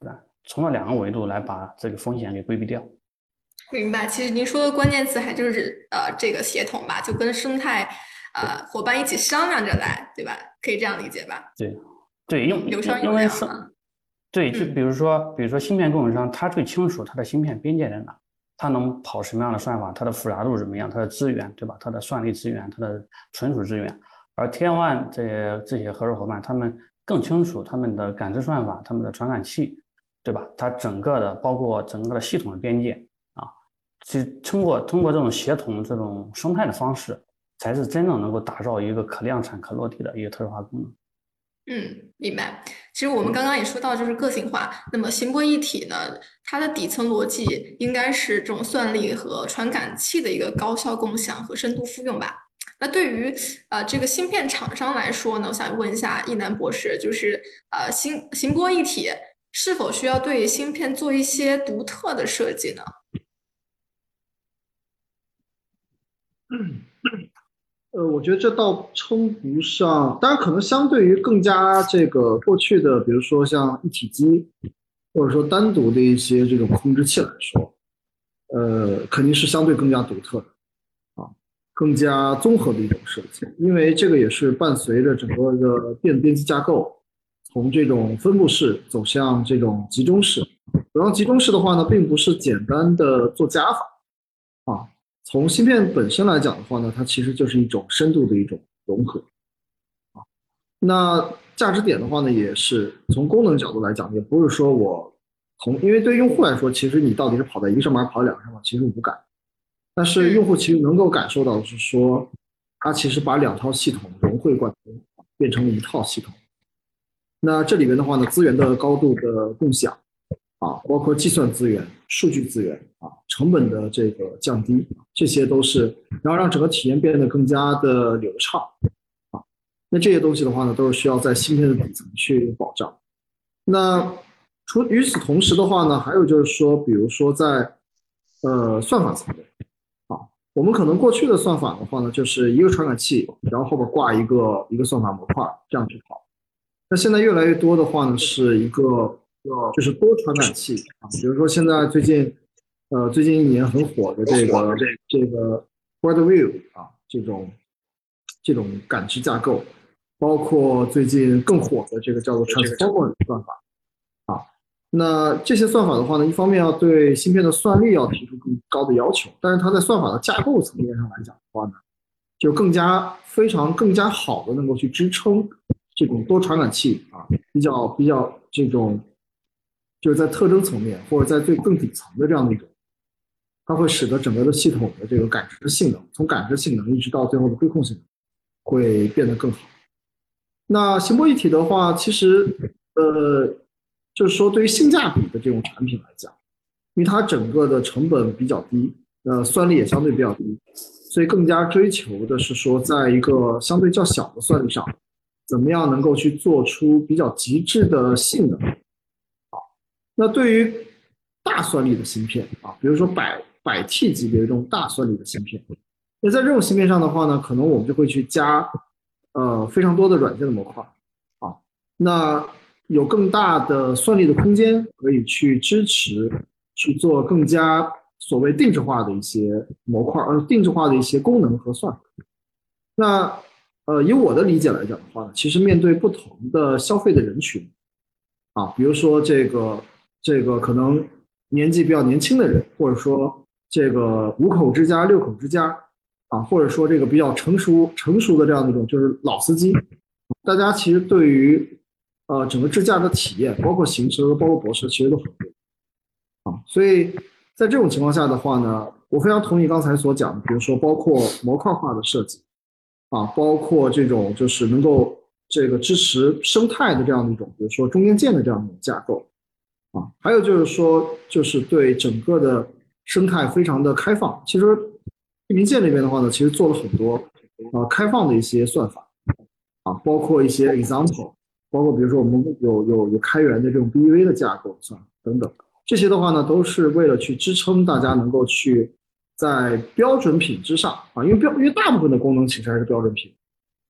的。从这两个维度来把这个风险给规避掉。明白。其实您说的关键词还就是呃这个协同吧，就跟生态呃伙伴一起商量着来，对吧？可以这样理解吧？对。对，因因为是，对，就比如说，比如说芯片供应商，他最清楚他的芯片边界在哪，他能跑什么样的算法，它的复杂度怎么样，它的资源，对吧？它的算力资源，它的存储资源。而天万这些这些合作伙伴，他们更清楚他们的感知算法，他们的传感器，对吧？它整个的包括整个的系统的边界啊，去通过通过这种协同、这种生态的方式，才是真正能够打造一个可量产、可落地的一个特殊化功能。嗯，明白。其实我们刚刚也说到，就是个性化。那么行波一体呢，它的底层逻辑应该是这种算力和传感器的一个高效共享和深度复用吧。那对于呃这个芯片厂商来说呢，我想问一下易南博士，就是呃行行波一体是否需要对芯片做一些独特的设计呢？呃，我觉得这倒称不上，当然可能相对于更加这个过去的，比如说像一体机，或者说单独的一些这种控制器来说，呃，肯定是相对更加独特的，啊，更加综合的一种设计，因为这个也是伴随着整个的电子编辑架构从这种分布式走向这种集中式，然后集中式的话呢，并不是简单的做加法，啊。从芯片本身来讲的话呢，它其实就是一种深度的一种融合，啊，那价值点的话呢，也是从功能角度来讲，也不是说我从，因为对用户来说，其实你到底是跑在一个上面，跑在两个上面，其实无感，但是用户其实能够感受到的是说，它其实把两套系统融会贯通，变成了一套系统，那这里边的话呢，资源的高度的共享啊，包括计算资源、数据资源啊，成本的这个降低，这些都是，然后让整个体验变得更加的流畅啊。那这些东西的话呢，都是需要在芯片的底层去保障。那除与此同时的话呢，还有就是说，比如说在呃算法层面啊，我们可能过去的算法的话呢，就是一个传感器，然后后边挂一个一个算法模块这样去跑。那现在越来越多的话呢，是一个，就是多传感器啊，比如说现在最近，呃，最近一年很火的这个这个 Broadview 啊，这种这种感知架构，包括最近更火的这个叫做 Transformer 算法啊，那这些算法的话呢，一方面要对芯片的算力要提出更高的要求，但是它在算法的架构层面上来讲的话呢，就更加非常更加好的能够去支撑。这种多传感器啊，比较比较这种，就是在特征层面或者在最更底层的这样的一种，它会使得整个的系统的这个感知性能，从感知性能一直到最后的规控性能，会变得更好。那行波一体的话，其实呃，就是说对于性价比的这种产品来讲，因为它整个的成本比较低，呃，算力也相对比较低，所以更加追求的是说，在一个相对较小的算力上。怎么样能够去做出比较极致的性能？好，那对于大算力的芯片啊，比如说百百 T 级别这种大算力的芯片，那在这种芯片上的话呢，可能我们就会去加呃非常多的软件的模块啊，那有更大的算力的空间可以去支持去做更加所谓定制化的一些模块，呃，定制化的一些功能和算法。那呃，以我的理解来讲的话呢，其实面对不同的消费的人群，啊，比如说这个这个可能年纪比较年轻的人，或者说这个五口之家、六口之家，啊，或者说这个比较成熟成熟的这样的一种就是老司机，大家其实对于呃整个智驾的体验，包括行车、包括泊车，其实都很贵，啊，所以在这种情况下的话呢，我非常同意刚才所讲的，比如说包括模块化的设计。啊，包括这种就是能够这个支持生态的这样的一种，比如说中间件的这样一种架构，啊，还有就是说，就是对整个的生态非常的开放。其实地平线这边的话呢，其实做了很多啊开放的一些算法，啊，包括一些 example，包括比如说我们有有有开源的这种 B V 的架构算等等，这些的话呢，都是为了去支撑大家能够去。在标准品之上啊，因为标因为大部分的功能其实还是标准品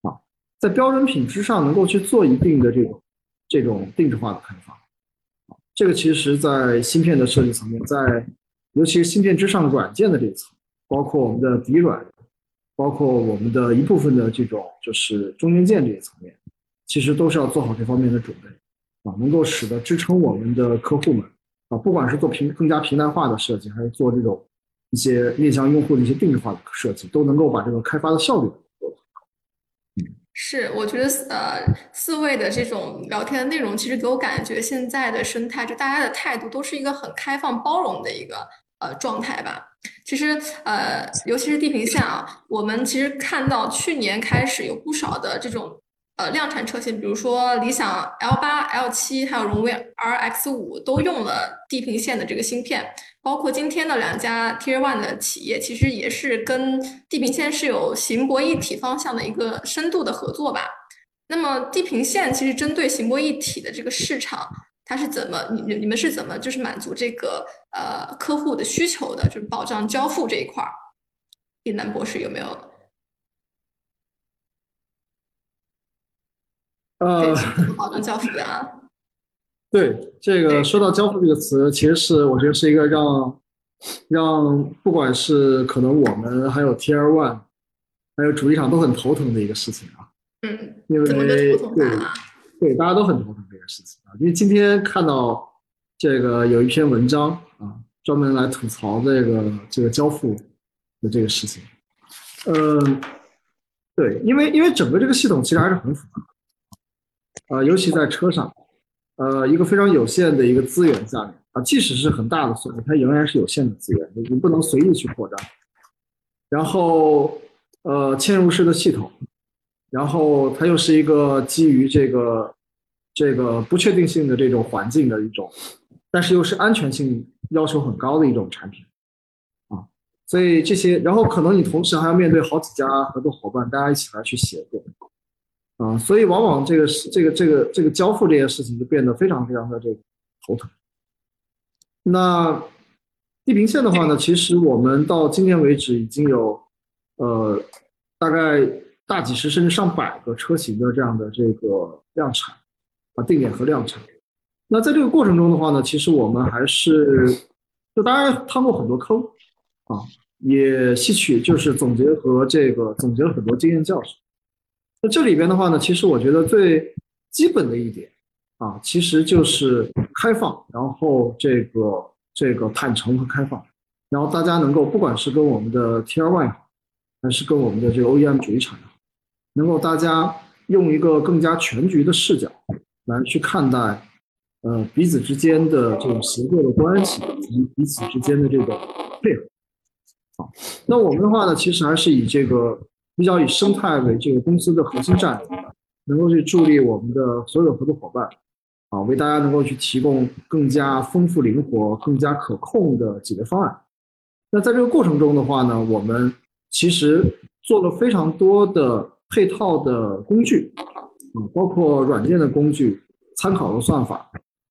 啊，在标准品之上能够去做一定的这种这种定制化的开发，这个其实，在芯片的设计层面，在尤其是芯片之上软件的这一层，包括我们的底软，包括我们的一部分的这种就是中间件这一层面，其实都是要做好这方面的准备啊，能够使得支撑我们的客户们啊，不管是做平更加平台化的设计，还是做这种。一些面向用户的一些定制化的设计，都能够把这个开发的效率。是，我觉得呃，四位的这种聊天的内容，其实给我感觉现在的生态，就大家的态度都是一个很开放包容的一个呃状态吧。其实呃，尤其是地平线啊，我们其实看到去年开始有不少的这种。呃，量产车型，比如说理想 L 八、L 七，还有荣威 RX 五，都用了地平线的这个芯片。包括今天的两家 Tier One 的企业，其实也是跟地平线是有行博一体方向的一个深度的合作吧。那么地平线其实针对行博一体的这个市场，它是怎么你你们是怎么就是满足这个呃客户的需求的，就是保障交付这一块儿？林南博士有没有？呃，保证交付的啊。对，这个说到交付这个词，其实是我觉得是一个让让不管是可能我们还有 Tier One，还有主机厂都很头疼的一个事情啊。嗯。因为对对，大家都很头疼这个事情啊。因为今天看到这个有一篇文章啊，专门来吐槽这个这个交付的这个事情。嗯，对，因为因为整个这个系统其实还是很复杂。啊，尤其在车上，呃，一个非常有限的一个资源下面啊，即使是很大的算力，它仍然是有限的资源，你不能随意去扩张。然后，呃，嵌入式的系统，然后它又是一个基于这个这个不确定性的这种环境的一种，但是又是安全性要求很高的一种产品啊。所以这些，然后可能你同时还要面对好几家合作伙伴，大家一起来去协作啊。所以往往这个是这个这个这个交付这件事情就变得非常非常的这个头疼。那地平线的话呢，其实我们到今天为止已经有呃大概大几十甚至上百个车型的这样的这个量产啊定点和量产。那在这个过程中的话呢，其实我们还是就当然趟过很多坑啊，也吸取就是总结和这个总结了很多经验教训。那这里边的话呢，其实我觉得最基本的一点啊，其实就是开放，然后这个。这个坦诚和开放，然后大家能够不管是跟我们的 T R Y，还是跟我们的这个 O E M 主机厂，能够大家用一个更加全局的视角来去看待，呃彼此之间的这种协作的关系以及彼此之间的这个配合。好，那我们的话呢，其实还是以这个比较以生态为这个公司的核心战略，能够去助力我们的所有合作伙伴。啊，为大家能够去提供更加丰富、灵活、更加可控的解决方案。那在这个过程中的话呢，我们其实做了非常多的配套的工具，啊，包括软件的工具、参考的算法，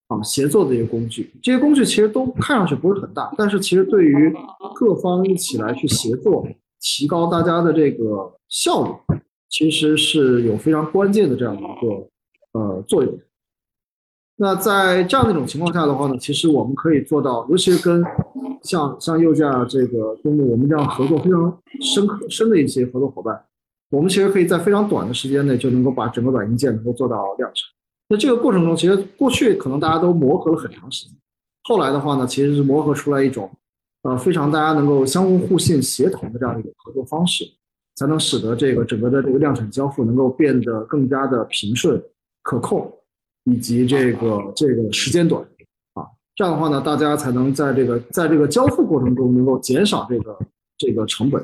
啊，协作的一些工具。这些工具其实都看上去不是很大，但是其实对于各方一起来去协作，提高大家的这个效率，其实是有非常关键的这样的一个呃作用。那在这样的一种情况下的话呢，其实我们可以做到，尤其是跟像像右驾这个公路我们这样合作非常深刻深的一些合作伙伴，我们其实可以在非常短的时间内就能够把整个软硬件能够做到量产。那这个过程中，其实过去可能大家都磨合了很长时间，后来的话呢，其实是磨合出来一种呃非常大家能够相互互信协同的这样的一种合作方式，才能使得这个整个的这个量产交付能够变得更加的平顺可控。以及这个这个时间短啊，这样的话呢，大家才能在这个在这个交付过程中能够减少这个这个成本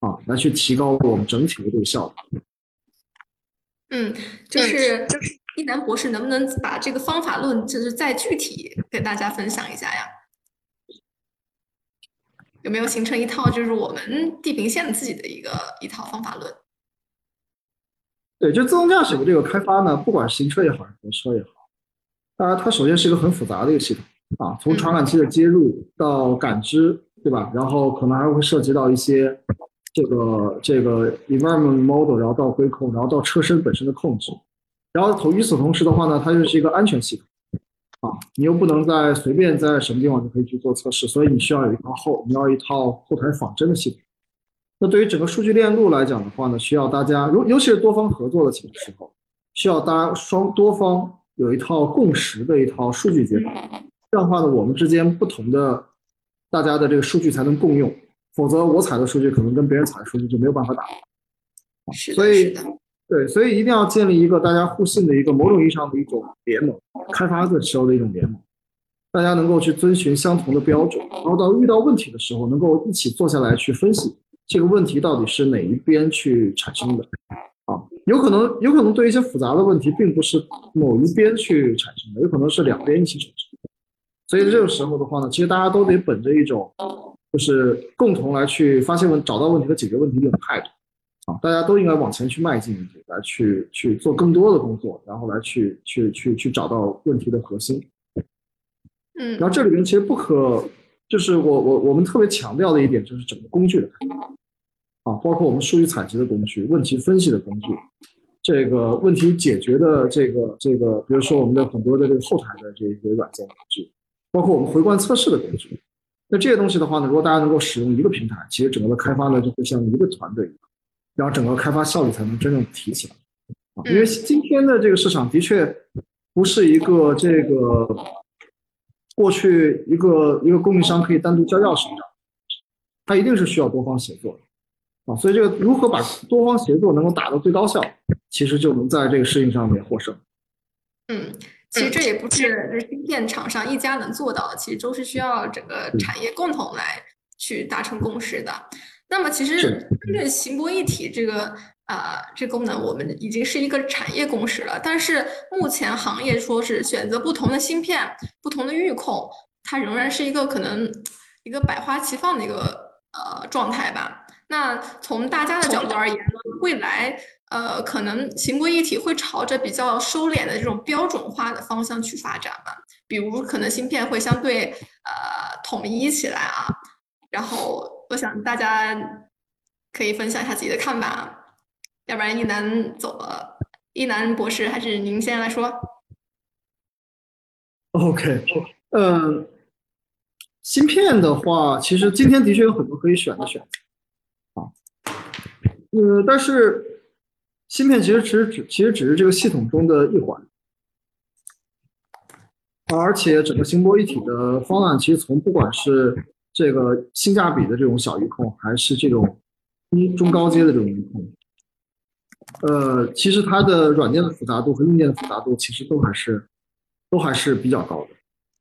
啊，来去提高我们整体的这个效率。嗯，就是就是一南博士能不能把这个方法论就是再具体给大家分享一下呀？有没有形成一套就是我们地平线自己的一个一套方法论？对，就自动驾驶的这个开发呢，不管是行车也好，还是合车也好，当然它首先是一个很复杂的一个系统啊，从传感器的接入到感知，对吧？然后可能还会涉及到一些这个这个 environment model，然后到规控，然后到车身本身的控制，然后同与此同时的话呢，它又是一个安全系统啊，你又不能在随便在什么地方就可以去做测试，所以你需要有一套后，你要一套后台仿真的系统。那对于整个数据链路来讲的话呢，需要大家，如尤其是多方合作的情时候，需要大家双多方有一套共识的一套数据接口，这样的话呢，我们之间不同的大家的这个数据才能共用，否则我采的数据可能跟别人采的数据就没有办法打。所以，对，所以一定要建立一个大家互信的一个某种意义上的一种联盟，开发的时候的一种联盟，大家能够去遵循相同的标准，然后到遇到问题的时候，能够一起坐下来去分析。这个问题到底是哪一边去产生的？啊，有可能，有可能对一些复杂的问题，并不是某一边去产生的，有可能是两边一起产生的。所以这个时候的话呢，其实大家都得本着一种，就是共同来去发现问、找到问题和解决问题的一种态度。啊，大家都应该往前去迈进一步，来去去做更多的工作，然后来去去去去找到问题的核心。嗯，然后这里面其实不可，就是我我我们特别强调的一点，就是整个工具的开发。啊，包括我们数据采集的工具、问题分析的工具，这个问题解决的这个这个，比如说我们的很多的这个后台的这些软件工具，包括我们回灌测试的工具。那这些东西的话呢，如果大家能够使用一个平台，其实整个的开发呢就会像一个团队一样，然后整个开发效率才能真正提起来。啊，因为今天的这个市场的确不是一个这个过去一个一个供应商可以单独交钥匙的，它一定是需要多方协作的。啊，所以这个如何把多方协作能够打到最高效，其实就能在这个事情上面获胜。嗯，其实这也不是芯片厂商一家能做到的，其实都是需要整个产业共同来去达成共识的。那么其实针对行波一体这个呃这功能，我们已经是一个产业共识了。但是目前行业说是选择不同的芯片、不同的预控，它仍然是一个可能一个百花齐放的一个呃状态吧。那从大家的角度而言呢，未来呃可能行波一体会朝着比较收敛的这种标准化的方向去发展吧。比如可能芯片会相对呃统一起来啊，然后。我想大家可以分享一下自己的看法，要不然一楠走了，一楠博士还是您先来说。OK，嗯，芯片的话，其实今天的确有很多可以选的选择啊，呃，但是芯片其实其实只其实只是这个系统中的一环，而且整个星波一体的方案，其实从不管是这个性价比的这种小鱼控，还是这种中中高阶的这种鱼控，呃，其实它的软件的复杂度和硬件的复杂度其实都还是都还是比较高的。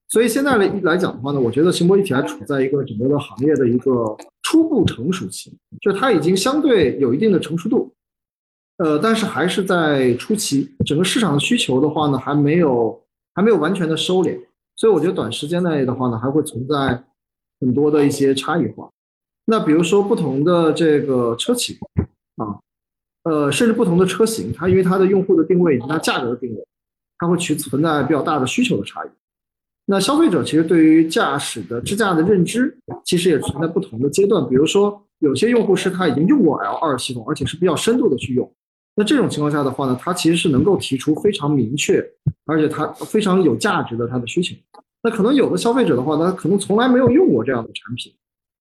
所以现在来来讲的话呢，我觉得行波一体还处在一个整个的行业的一个初步成熟期，就是它已经相对有一定的成熟度，呃，但是还是在初期，整个市场的需求的话呢，还没有还没有完全的收敛，所以我觉得短时间内的话呢，还会存在。很多的一些差异化，那比如说不同的这个车企啊，呃，甚至不同的车型，它因为它的用户的定位以及它价格的定位，它会去存在比较大的需求的差异。那消费者其实对于驾驶的支架的认知，其实也存在不同的阶段。比如说，有些用户是他已经用过 L 二系统，而且是比较深度的去用，那这种情况下的话呢，他其实是能够提出非常明确，而且它非常有价值的他的需求。那可能有的消费者的话，他可能从来没有用过这样的产品，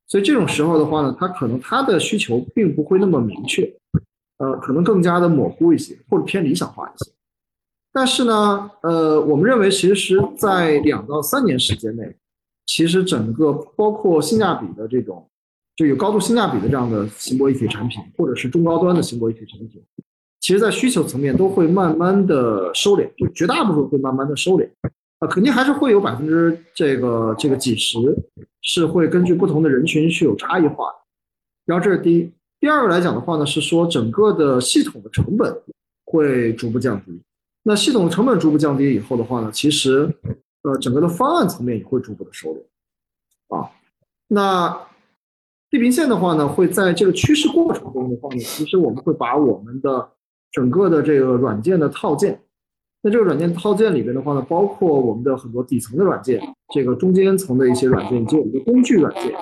所以这种时候的话呢，他可能他的需求并不会那么明确，呃，可能更加的模糊一些，或者偏理想化一些。但是呢，呃，我们认为其实，在两到三年时间内，其实整个包括性价比的这种，就有高度性价比的这样的行波一体产品，或者是中高端的行波一体产品，其实在需求层面都会慢慢的收敛，就绝大部分会慢慢的收敛。啊，肯定还是会有百分之这个这个几十是会根据不同的人群是有差异化的。然后这是第一，第二个来讲的话呢，是说整个的系统的成本会逐步降低。那系统成本逐步降低以后的话呢，其实呃整个的方案层面也会逐步的收敛。啊，那地平线的话呢，会在这个趋势过程中的话呢，其实我们会把我们的整个的这个软件的套件。那这个软件套件里边的话呢，包括我们的很多底层的软件，这个中间层的一些软件，以及我们的工具软件，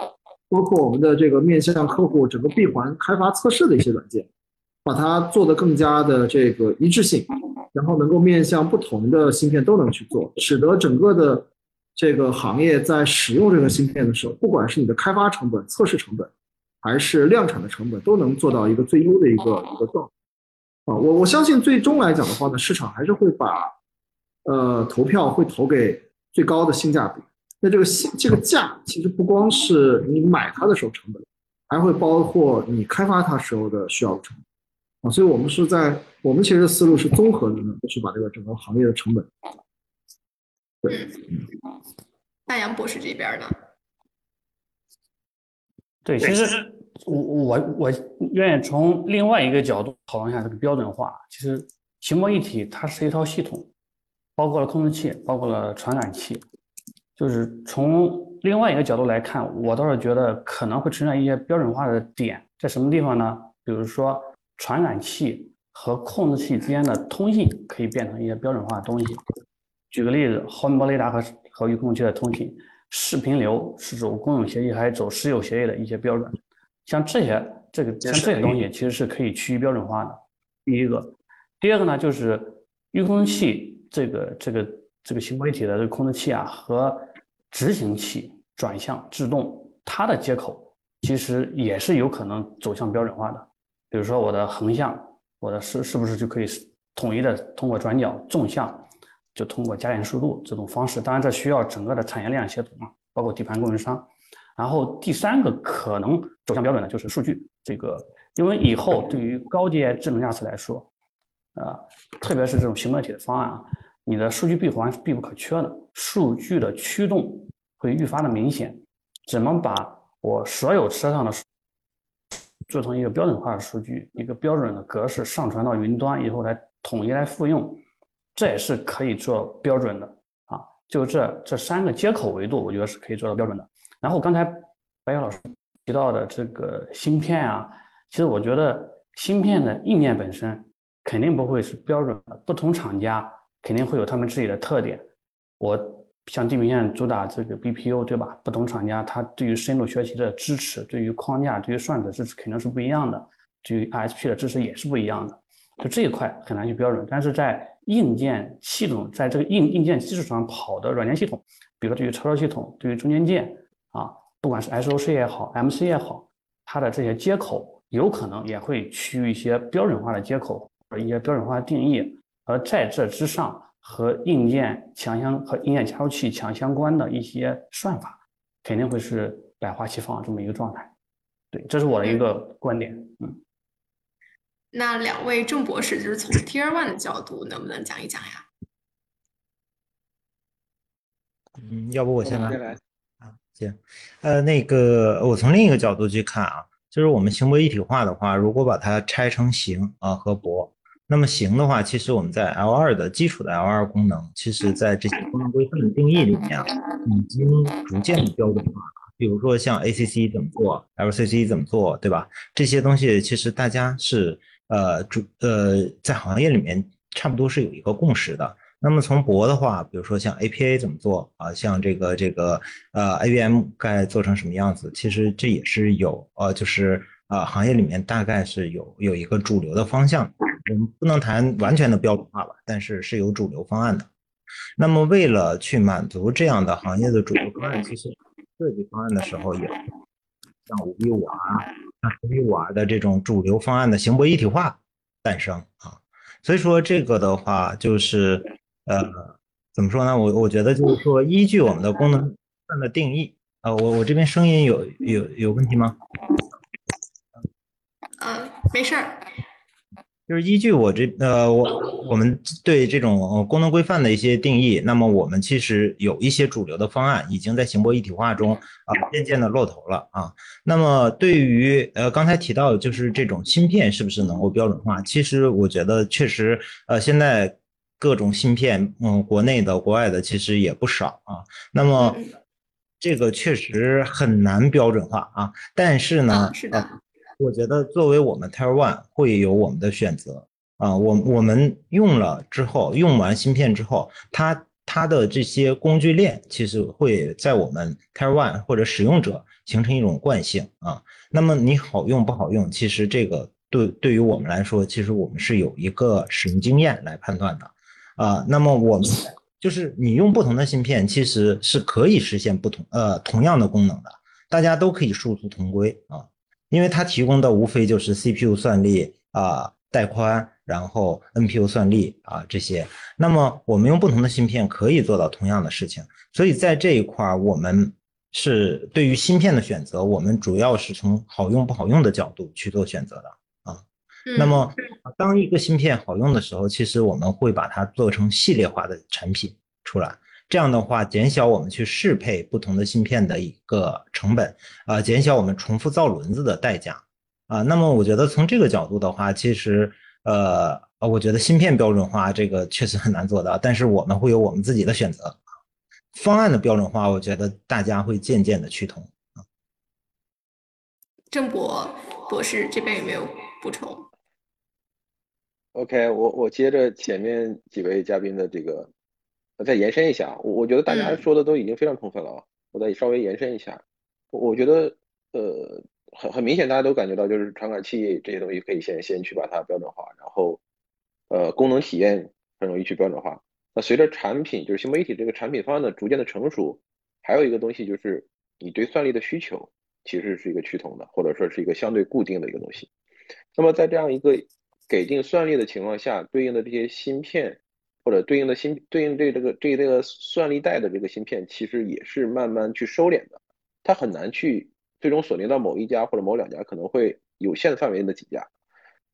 包括我们的这个面向客户整个闭环开发测试的一些软件，把它做得更加的这个一致性，然后能够面向不同的芯片都能去做，使得整个的这个行业在使用这个芯片的时候，不管是你的开发成本、测试成本，还是量产的成本，都能做到一个最优的一个一个状态。啊，我我相信最终来讲的话呢，市场还是会把，呃，投票会投给最高的性价比。那这个性这个价其实不光是你买它的时候成本，还会包括你开发它时候的需要成本。啊，所以我们是在我们其实思路是综合的呢，去把这个整个行业的成本。对，大洋博士这边呢？对，其实。我我我愿意从另外一个角度讨论一下这个标准化。其实，行模一体它是一套系统，包括了控制器，包括了传感器。就是从另外一个角度来看，我倒是觉得可能会存在一些标准化的点，在什么地方呢？比如说，传感器和控制器之间的通信可以变成一些标准化的东西。举个例子，毫米波雷达和和遥控器的通信，视频流是走公有协议还是走私有协议的一些标准。像这些，这个像这些东西其实是可以趋于标准化的。第一个，第二个呢，就是预控器这个这个这个行为体的这个控制器啊，和执行器转向制动，它的接口其实也是有可能走向标准化的。比如说我的横向，我的是是不是就可以统一的通过转角，纵向就通过加减速度这种方式？当然，这需要整个的产业链协同啊，包括底盘供应商。然后第三个可能走向标准的就是数据，这个因为以后对于高阶智能驾驶来说，啊，特别是这种行为体的方案啊，你的数据闭环是必不可缺的，数据的驱动会愈发的明显。怎么把我所有车上的做成一个标准化的数据，一个标准的格式上传到云端以后来统一来复用，这也是可以做标准的啊。就这这三个接口维度，我觉得是可以做到标准的。然后刚才白雪老师提到的这个芯片啊，其实我觉得芯片的硬件本身肯定不会是标准的，不同厂家肯定会有他们自己的特点。我。像地平线主打这个 BPU，对吧？不同厂家它对于深度学习的支持，对于框架、对于算子支持肯定是不一样的，对于 ISP 的支持也是不一样的。就这一块很难去标准，但是在硬件系统，在这个硬硬件基础上跑的软件系统，比如说对于操作系统、对于中间件啊，不管是 SOC 也好，MC 也好，它的这些接口有可能也会趋于一些标准化的接口和一些标准化的定义，而在这之上。和硬件强相和硬件加速器强相关的一些算法，肯定会是百花齐放这么一个状态。对，这是我的一个观点。嗯，那两位郑博士就是从 Tier One 的角度，能不能讲一讲呀？嗯，要不我先来。行。呃，那个我从另一个角度去看啊，就是我们行博一体化的话，如果把它拆成行啊和博。那么行的话，其实我们在 L 二的基础的 L 二功能，其实在这些功能规范的定义里面啊，已经逐渐的标准化了。比如说像 ACC 怎么做，LCC 怎么做，对吧？这些东西其实大家是呃主呃在行业里面差不多是有一个共识的。那么从博的话，比如说像 APA 怎么做啊，像这个这个呃 AVM 该做成什么样子，其实这也是有呃就是啊行业里面大概是有有一个主流的方向。我们不能谈完全的标准化吧，但是是有主流方案的。那么为了去满足这样的行业的主流方案，其实设计方案的时候也像五比五 R、像十比五 R 的这种主流方案的行博一体化诞生啊。所以说这个的话就是呃怎么说呢？我我觉得就是说依据我们的功能上的定义呃，我我这边声音有有有问题吗？呃，没事儿。就是依据我这呃，我我们对这种功能规范的一些定义，那么我们其实有一些主流的方案已经在行博一体化中啊渐渐的露头了啊。那么对于呃刚才提到就是这种芯片是不是能够标准化？其实我觉得确实呃现在各种芯片嗯国内的国外的其实也不少啊。那么这个确实很难标准化啊。但是呢，是的。我觉得作为我们 Tier One 会有我们的选择啊，我我们用了之后，用完芯片之后，它它的这些工具链其实会在我们 Tier One 或者使用者形成一种惯性啊。那么你好用不好用，其实这个对对于我们来说，其实我们是有一个使用经验来判断的啊。那么我们就是你用不同的芯片，其实是可以实现不同呃同样的功能的，大家都可以殊途同归啊。因为它提供的无非就是 CPU 算力啊、带宽，然后 NPU 算力啊这些。那么我们用不同的芯片可以做到同样的事情。所以在这一块儿，我们是对于芯片的选择，我们主要是从好用不好用的角度去做选择的。那么当一个芯片好用的时候，其实我们会把它做成系列化的产品出来。这样的话，减小我们去适配不同的芯片的一个成本，啊，减小我们重复造轮子的代价，啊，那么我觉得从这个角度的话，其实，呃，我觉得芯片标准化这个确实很难做到，但是我们会有我们自己的选择，方案的标准化，我觉得大家会渐渐的趋同。啊，郑博博士这边有没有补充？OK，我我接着前面几位嘉宾的这个。我再延伸一下，我我觉得大家说的都已经非常充分了啊，我再稍微延伸一下，我我觉得呃很很明显，大家都感觉到就是传感器这些东西可以先先去把它标准化，然后呃功能体验很容易去标准化。那随着产品就是新媒体这个产品方案的逐渐的成熟，还有一个东西就是你对算力的需求其实是一个趋同的，或者说是一个相对固定的一个东西。那么在这样一个给定算力的情况下，对应的这些芯片。或者对应的芯对应这这个这这个算力带的这个芯片，其实也是慢慢去收敛的，它很难去最终锁定到某一家或者某两家，可能会有限范围内的几家。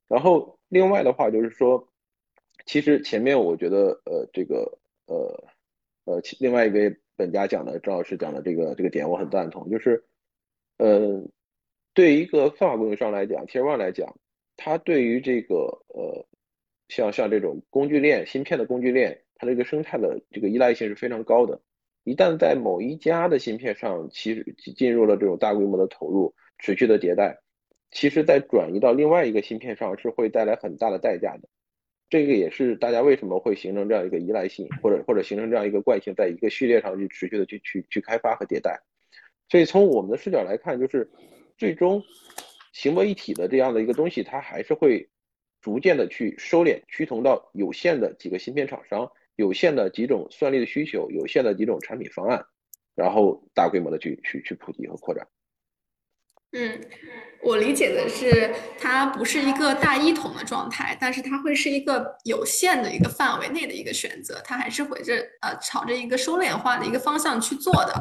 然后另外的话就是说，其实前面我觉得呃这个呃呃另外一位本家讲的赵老师讲的这个这个点我很赞同，就是呃对一个算法供应商来讲，Tier One 来讲，它对于这个呃，像像这种工具链、芯片的工具链，它这个生态的这个依赖性是非常高的。一旦在某一家的芯片上，其实进入了这种大规模的投入、持续的迭代，其实在转移到另外一个芯片上是会带来很大的代价的。这个也是大家为什么会形成这样一个依赖性，或者或者形成这样一个惯性，在一个序列上去持续的去去去开发和迭代。所以从我们的视角来看，就是最终行为一体的这样的一个东西，它还是会逐渐的去收敛、趋同到有限的几个芯片厂商。有限的几种算力的需求，有限的几种产品方案，然后大规模的去去去普及和扩展。嗯，我理解的是，它不是一个大一统的状态，但是它会是一个有限的一个范围内的一个选择，它还是会着呃朝着一个收敛化的一个方向去做的。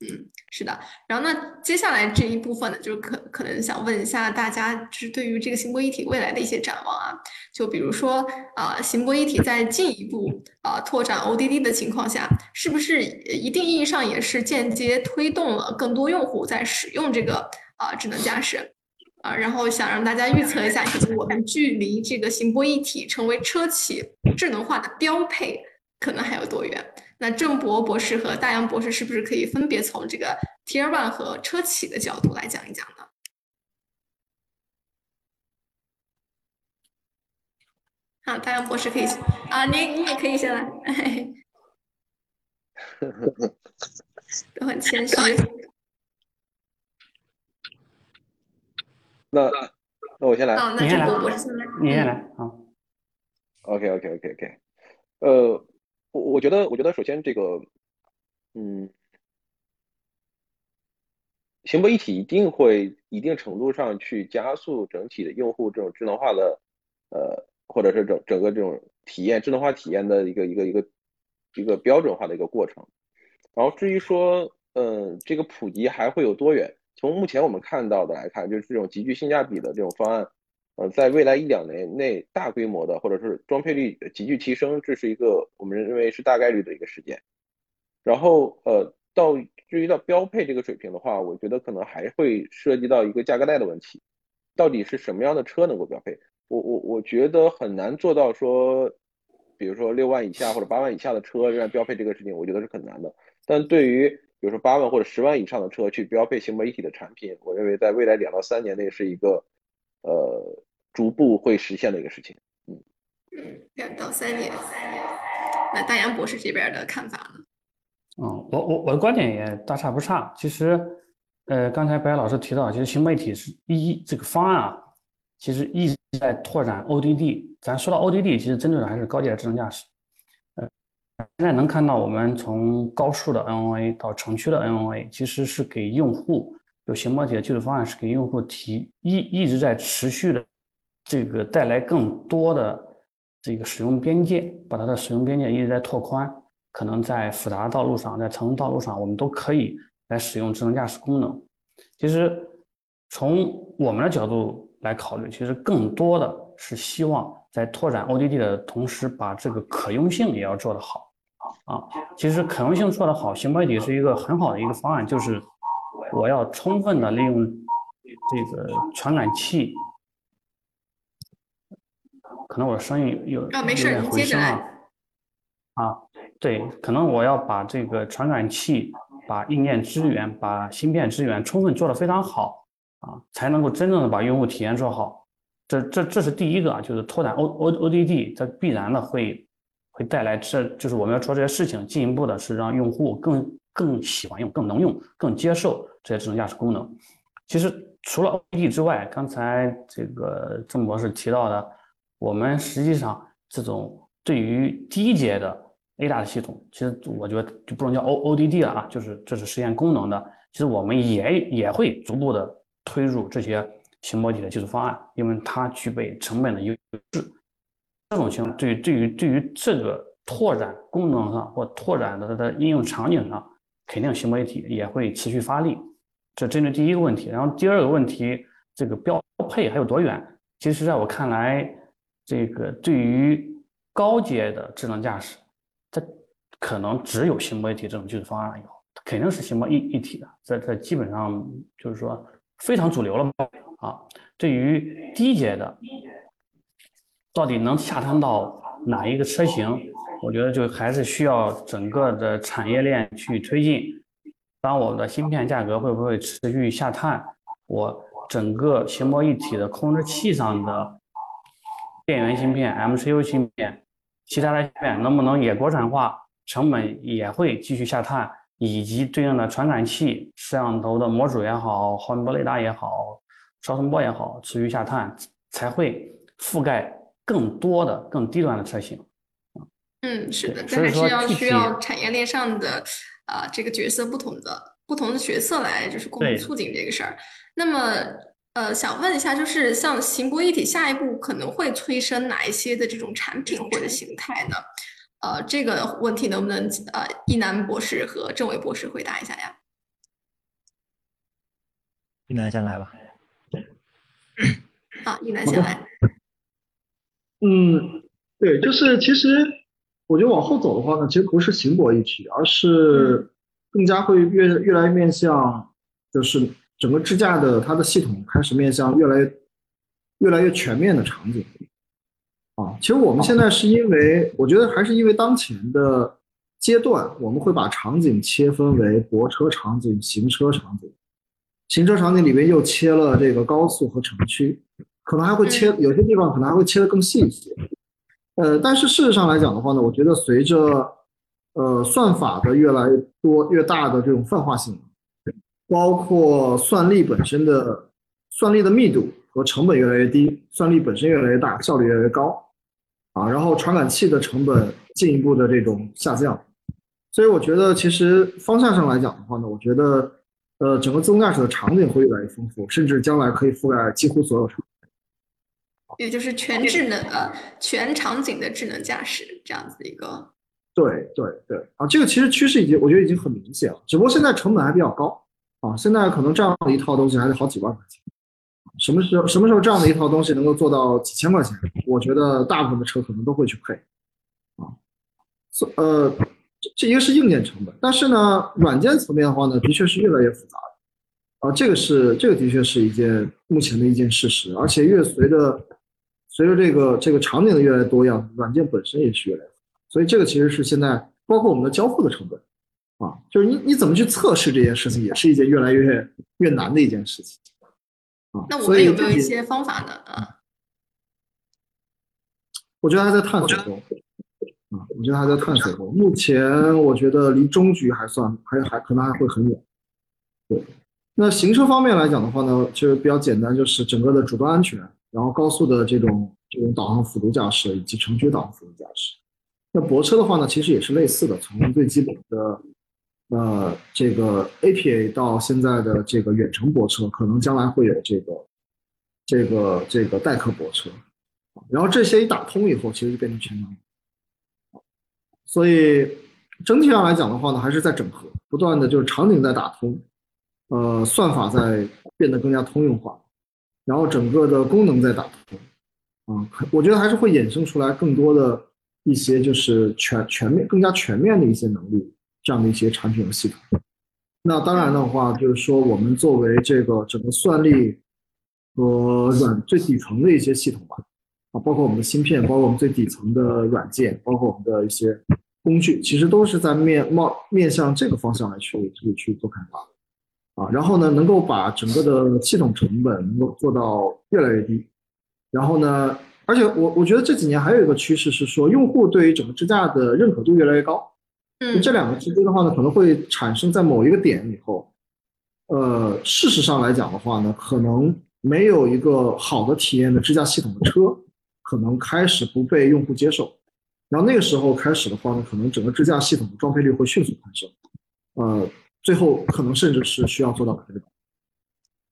嗯，是的。然后那接下来这一部分呢，就是可可能想问一下大家，就是对于这个行波一体未来的一些展望啊。就比如说啊，行波一体在进一步啊拓展 ODD 的情况下，是不是一定意义上也是间接推动了更多用户在使用这个啊智能驾驶啊？然后想让大家预测一下，可能我们距离这个行波一体成为车企智能化的标配，可能还有多远？那郑博博士和大洋博士是不是可以分别从这个 Tier One 和车企的角度来讲一讲呢？好，大洋博士可以啊，你你也可以先来，都很谦虚。那那我先来，那郑博博士先来，你先来好。OK OK OK OK，呃。我我觉得，我觉得首先这个，嗯，行博一体一定会一定程度上去加速整体的用户这种智能化的，呃，或者是整整个这种体验智能化体验的一个一个一个一个标准化的一个过程。然后至于说，嗯，这个普及还会有多远？从目前我们看到的来看，就是这种极具性价比的这种方案。呃，在未来一两年内，大规模的或者是装配率急剧提升，这是一个我们认为是大概率的一个事件。然后，呃，到至于到标配这个水平的话，我觉得可能还会涉及到一个价格带的问题，到底是什么样的车能够标配？我我我觉得很难做到说，比如说六万以下或者八万以下的车让标配这个事情，我觉得是很难的。但对于比如说八万或者十万以上的车去标配行为一体的产品，我认为在未来两到三年内是一个。呃，逐步会实现的一个事情，嗯嗯，两到三年，那大洋博士这边的看法呢？嗯，我我我的观点也大差不差。其实，呃，刚才白老师提到，其实新媒体是一这个方案啊，其实一直在拓展 ODD。咱说到 ODD，其实针对的还是高阶的智能驾驶。呃，现在能看到我们从高速的 NOA 到城区的 NOA，其实是给用户。有行模体的技术方案是给用户提一一直在持续的这个带来更多的这个使用边界，把它的使用边界一直在拓宽。可能在复杂道路上，在城市道路上，我们都可以来使用智能驾驶功能。其实从我们的角度来考虑，其实更多的是希望在拓展 ODD 的同时，把这个可用性也要做得好啊。其实可用性做得好，行模体是一个很好的一个方案，就是。我要充分的利用这个传感器，可能我的声音有有点回声啊。啊，对，可能我要把这个传感器、把硬件资源、把芯片资源充分做得非常好啊，才能够真正的把用户体验做好。这这这是第一个啊，就是拓展 O O O D D，这必然的会会带来，这就是我们要做这些事情，进一步的是让用户更。更喜欢用、更能用、更接受这些智能驾驶功能。其实除了 ODD 之外，刚才这个郑博士提到的，我们实际上这种对于低阶的 ADAS 系统，其实我觉得就不能叫 O ODD 了啊，就是这是实现功能的。其实我们也也会逐步的推入这些行模体的技术方案，因为它具备成本的优势。这种情况对于对于对于这个拓展功能上或拓展的它的应用场景上。肯定行媒体也会持续发力，这针对第一个问题。然后第二个问题，这个标配还有多远？其实在我看来，这个对于高阶的智能驾驶，它可能只有行媒体这种技术方案有，肯定是行模一一体的。这这基本上就是说非常主流了嘛啊。对于低阶的，到底能下探到哪一个车型？我觉得就还是需要整个的产业链去推进。当我的芯片价格会不会持续下探？我整个行模一体的控制器上的电源芯片、MCU 芯片、其他的芯片能不能也国产化？成本也会继续下探，以及对应的传感器、摄像头的模组也好、毫米波雷达也好、超声波也好，持续下探，才会覆盖更多的、更低端的车型。嗯，是的，这还是要需要产业链上的啊这个角色不同的不同的角色来就是共同促进这个事儿。那么呃，想问一下，就是像行博一体下一步可能会催生哪一些的这种产品或者形态呢？呃，这个问题能不能呃，一南博士和郑伟博士回答一下呀？一南先来吧。好，一南先来。嗯，对，就是其实我觉得往后走的话呢，其实不是行博一体，而是更加会越越来越面向，就是整个支架的它的系统开始面向越来越越来越全面的场景。啊，其实我们现在是因为，我觉得还是因为当前的阶段，我们会把场景切分为泊车场景、行车场景。行车场景里面又切了这个高速和城区，可能还会切有些地方可能还会切得更细一些。呃，但是事实上来讲的话呢，我觉得随着呃算法的越来越多、越大的这种泛化性，包括算力本身的算力的密度和成本越来越低，算力本身越来越大，效率越来越高。啊，然后传感器的成本进一步的这种下降，所以我觉得其实方向上来讲的话呢，我觉得呃整个自动驾驶的场景会越来越丰富，甚至将来可以覆盖几乎所有场景。也就是全智能呃全场景的智能驾驶这样子的一个。对对对，啊，这个其实趋势已经我觉得已经很明显了，只不过现在成本还比较高啊，现在可能这样的一套东西还得好几万块钱。什么时候什么时候这样的一套东西能够做到几千块钱？我觉得大部分的车可能都会去配，啊，所呃，这一个是硬件成本，但是呢，软件层面的话呢，的确是越来越复杂的，啊，这个是这个的确是一件目前的一件事实，而且越随着随着这个这个场景的越来越多样，软件本身也是越来越复杂，所以这个其实是现在包括我们的交付的成本，啊，就是你你怎么去测试这件事情，也是一件越来越越难的一件事情啊。那我们有没有一些方法呢？啊，我觉得还在探索中。啊，我觉得还在探索中。目前我觉得离终局还算还还可能还会很远。对，那行车方面来讲的话呢，其实比较简单，就是整个的主动安全，然后高速的这种这种导航辅助驾驶以及城区导航辅助驾驶。那泊车的话呢，其实也是类似的，从最基本的。呃，这个 APA 到现在的这个远程泊车，可能将来会有这个这个这个代客泊车，然后这些一打通以后，其实就变成全能。所以整体上来讲的话呢，还是在整合，不断的就是场景在打通，呃，算法在变得更加通用化，然后整个的功能在打通，啊，我觉得还是会衍生出来更多的一些就是全全面、更加全面的一些能力。这样的一些产品和系统，那当然的话，就是说我们作为这个整个算力和软最底层的一些系统吧，啊，包括我们的芯片，包括我们最底层的软件，包括我们的一些工具，其实都是在面冒面向这个方向来去去去做开发，啊，然后呢，能够把整个的系统成本能够做到越来越低，然后呢，而且我我觉得这几年还有一个趋势是说，用户对于整个支架的认可度越来越高。嗯。这两个之间的话呢，可能会产生在某一个点以后，呃，事实上来讲的话呢，可能没有一个好的体验的支架系统的车，可能开始不被用户接受，然后那个时候开始的话呢，可能整个支架系统的装配率会迅速攀升，呃，最后可能甚至是需要做到百分之百。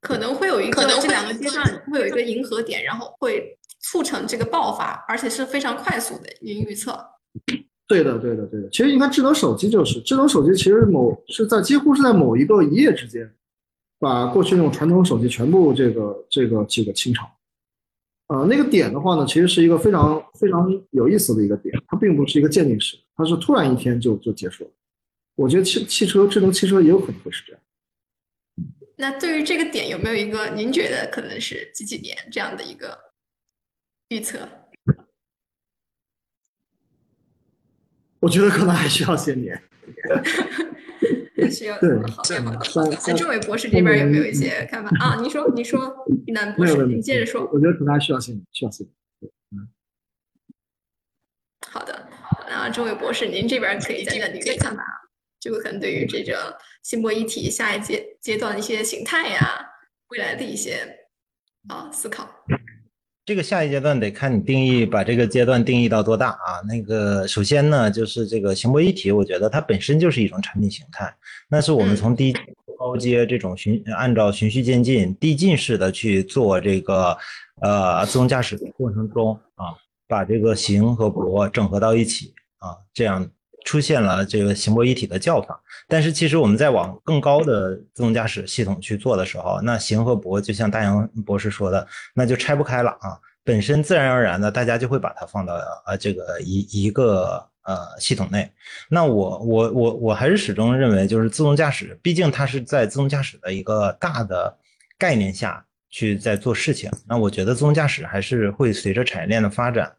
可能会有一个这两个阶段会有一个迎合点，然后会促成这个爆发，而且是非常快速的，您预测。对的，对的，对的。其实你看，智能手机就是智能手机，其实某是在几乎是在某一个一夜之间，把过去那种传统手机全部这个这个这个清场。呃，那个点的话呢，其实是一个非常非常有意思的一个点，它并不是一个渐进式，它是突然一天就就结束了。我觉得汽汽车智能汽车也有可能会是这样。那对于这个点，有没有一个您觉得可能是几几年这样的一个预测？我觉得可能还需要些年。需要好的好的。那郑伟博士这边有没有一些看法啊？您说，您说，南博士，您接着说。我觉得可能还需要些年，需要些年。嗯。好的，那郑伟博士，您这边可以讲讲您的看法。这个可能对于这个新博一体下一阶阶段的一些形态呀，未来的一些啊思考。这个下一阶段得看你定义，把这个阶段定义到多大啊？那个首先呢，就是这个行博一体，我觉得它本身就是一种产品形态，那是我们从低高阶这种循按照循序渐进、递进式的去做这个呃自动驾驶的过程中啊，把这个行和博整合到一起啊，这样出现了这个行博一体的叫法。但是其实我们在往更高的自动驾驶系统去做的时候，那行和博就像大杨博士说的，那就拆不开了啊。本身自然而然的，大家就会把它放到呃这个一一个呃系统内。那我我我我还是始终认为，就是自动驾驶，毕竟它是在自动驾驶的一个大的概念下去在做事情。那我觉得自动驾驶还是会随着产业链的发展。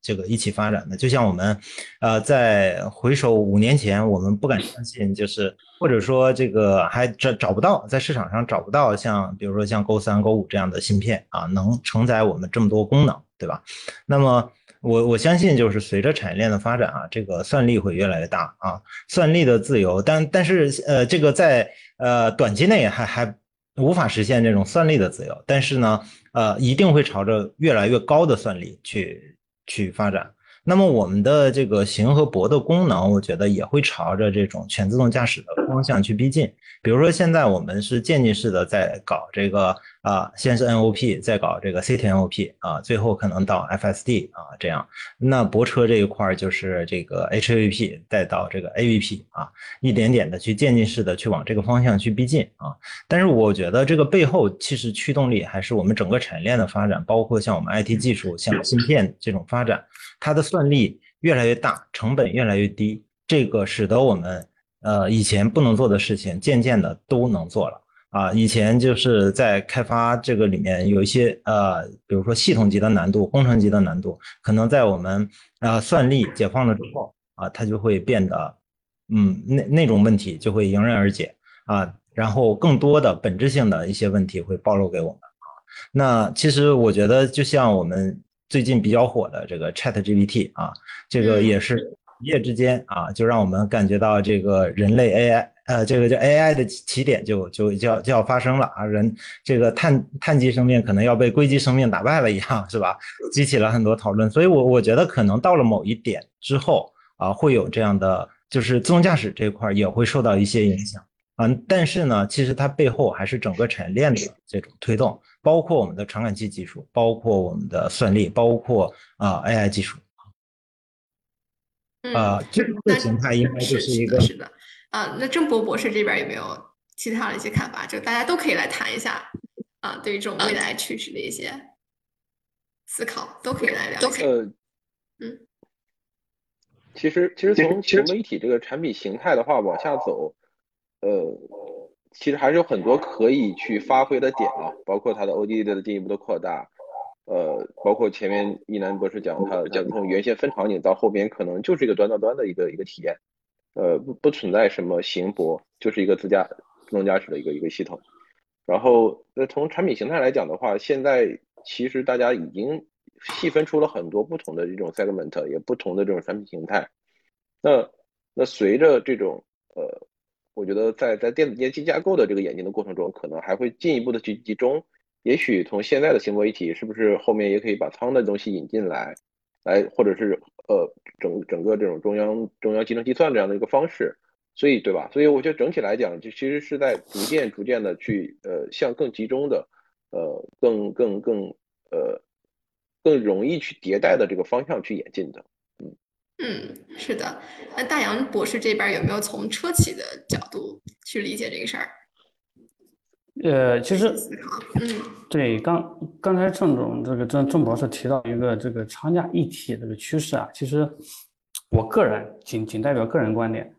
这个一起发展的，就像我们，呃，在回首五年前，我们不敢相信，就是或者说这个还找找不到，在市场上找不到像比如说像 Go 三、Go 五这样的芯片啊，能承载我们这么多功能，对吧？那么我我相信，就是随着产业链的发展啊，这个算力会越来越大啊，算力的自由，但但是呃，这个在呃短期内还还无法实现这种算力的自由，但是呢，呃，一定会朝着越来越高的算力去。去发展，那么我们的这个行和博的功能，我觉得也会朝着这种全自动驾驶的方向去逼近。比如说，现在我们是渐进式的在搞这个啊，先是 NOP，再搞这个 CTNOP 啊，最后可能到 FSD 啊这样。那泊车这一块就是这个 HAVP，再到这个 AVP 啊，一点点的去渐进式的去往这个方向去逼近啊。但是我觉得这个背后其实驱动力还是我们整个产业链的发展，包括像我们 IT 技术、像芯片这种发展，它的算力越来越大，成本越来越低，这个使得我们。呃，以前不能做的事情，渐渐的都能做了啊。以前就是在开发这个里面有一些呃，比如说系统级的难度、工程级的难度，可能在我们呃算力解放了之后啊，它就会变得，嗯，那那种问题就会迎刃而解啊。然后更多的本质性的一些问题会暴露给我们啊。那其实我觉得，就像我们最近比较火的这个 Chat GPT 啊，这个也是。一夜之间啊，就让我们感觉到这个人类 AI，呃，这个叫 AI 的起点就就就要就要发生了啊，人这个碳碳基生命可能要被硅基生命打败了一样，是吧？激起了很多讨论，所以我我觉得可能到了某一点之后啊，会有这样的，就是自动驾驶这块也会受到一些影响啊。但是呢，其实它背后还是整个产业链的这种推动，包括我们的传感器技术，包括我们的算力，包括啊 AI 技术。啊，这个形态应该就是一个是的，啊，那郑博博士这边有没有其他的一些看法？就大家都可以来谈一下啊，对于这种未来趋势的一些思考，都可以来聊。呃，嗯，其实其实从从媒体这个产品形态的话往下走，呃，其实还是有很多可以去发挥的点啊，包括它的 ODD 的进一步的扩大。呃，包括前面一南博士讲，他讲从原先分场景到后边可能就是一个端到端的一个一个体验，呃，不不存在什么行博，就是一个自驾自动驾驶的一个一个系统。然后，那从产品形态来讲的话，现在其实大家已经细分出了很多不同的这种 segment，也不同的这种产品形态。那那随着这种呃，我觉得在在电子电机架构的这个演进的过程中，可能还会进一步的去集中。也许从现在的行博一体，是不是后面也可以把仓的东西引进来，来或者是呃整整个这种中央中央集成计算这样的一个方式，所以对吧？所以我觉得整体来讲，就其实是在逐渐逐渐的去呃向更集中的呃更更更呃更容易去迭代的这个方向去演进的。嗯嗯，是的。那大洋博士这边有没有从车企的角度去理解这个事儿？呃，其实，嗯，对，刚刚才郑总这个郑郑博士提到一个这个长假一体这个趋势啊，其实我个人仅仅代表个人观点，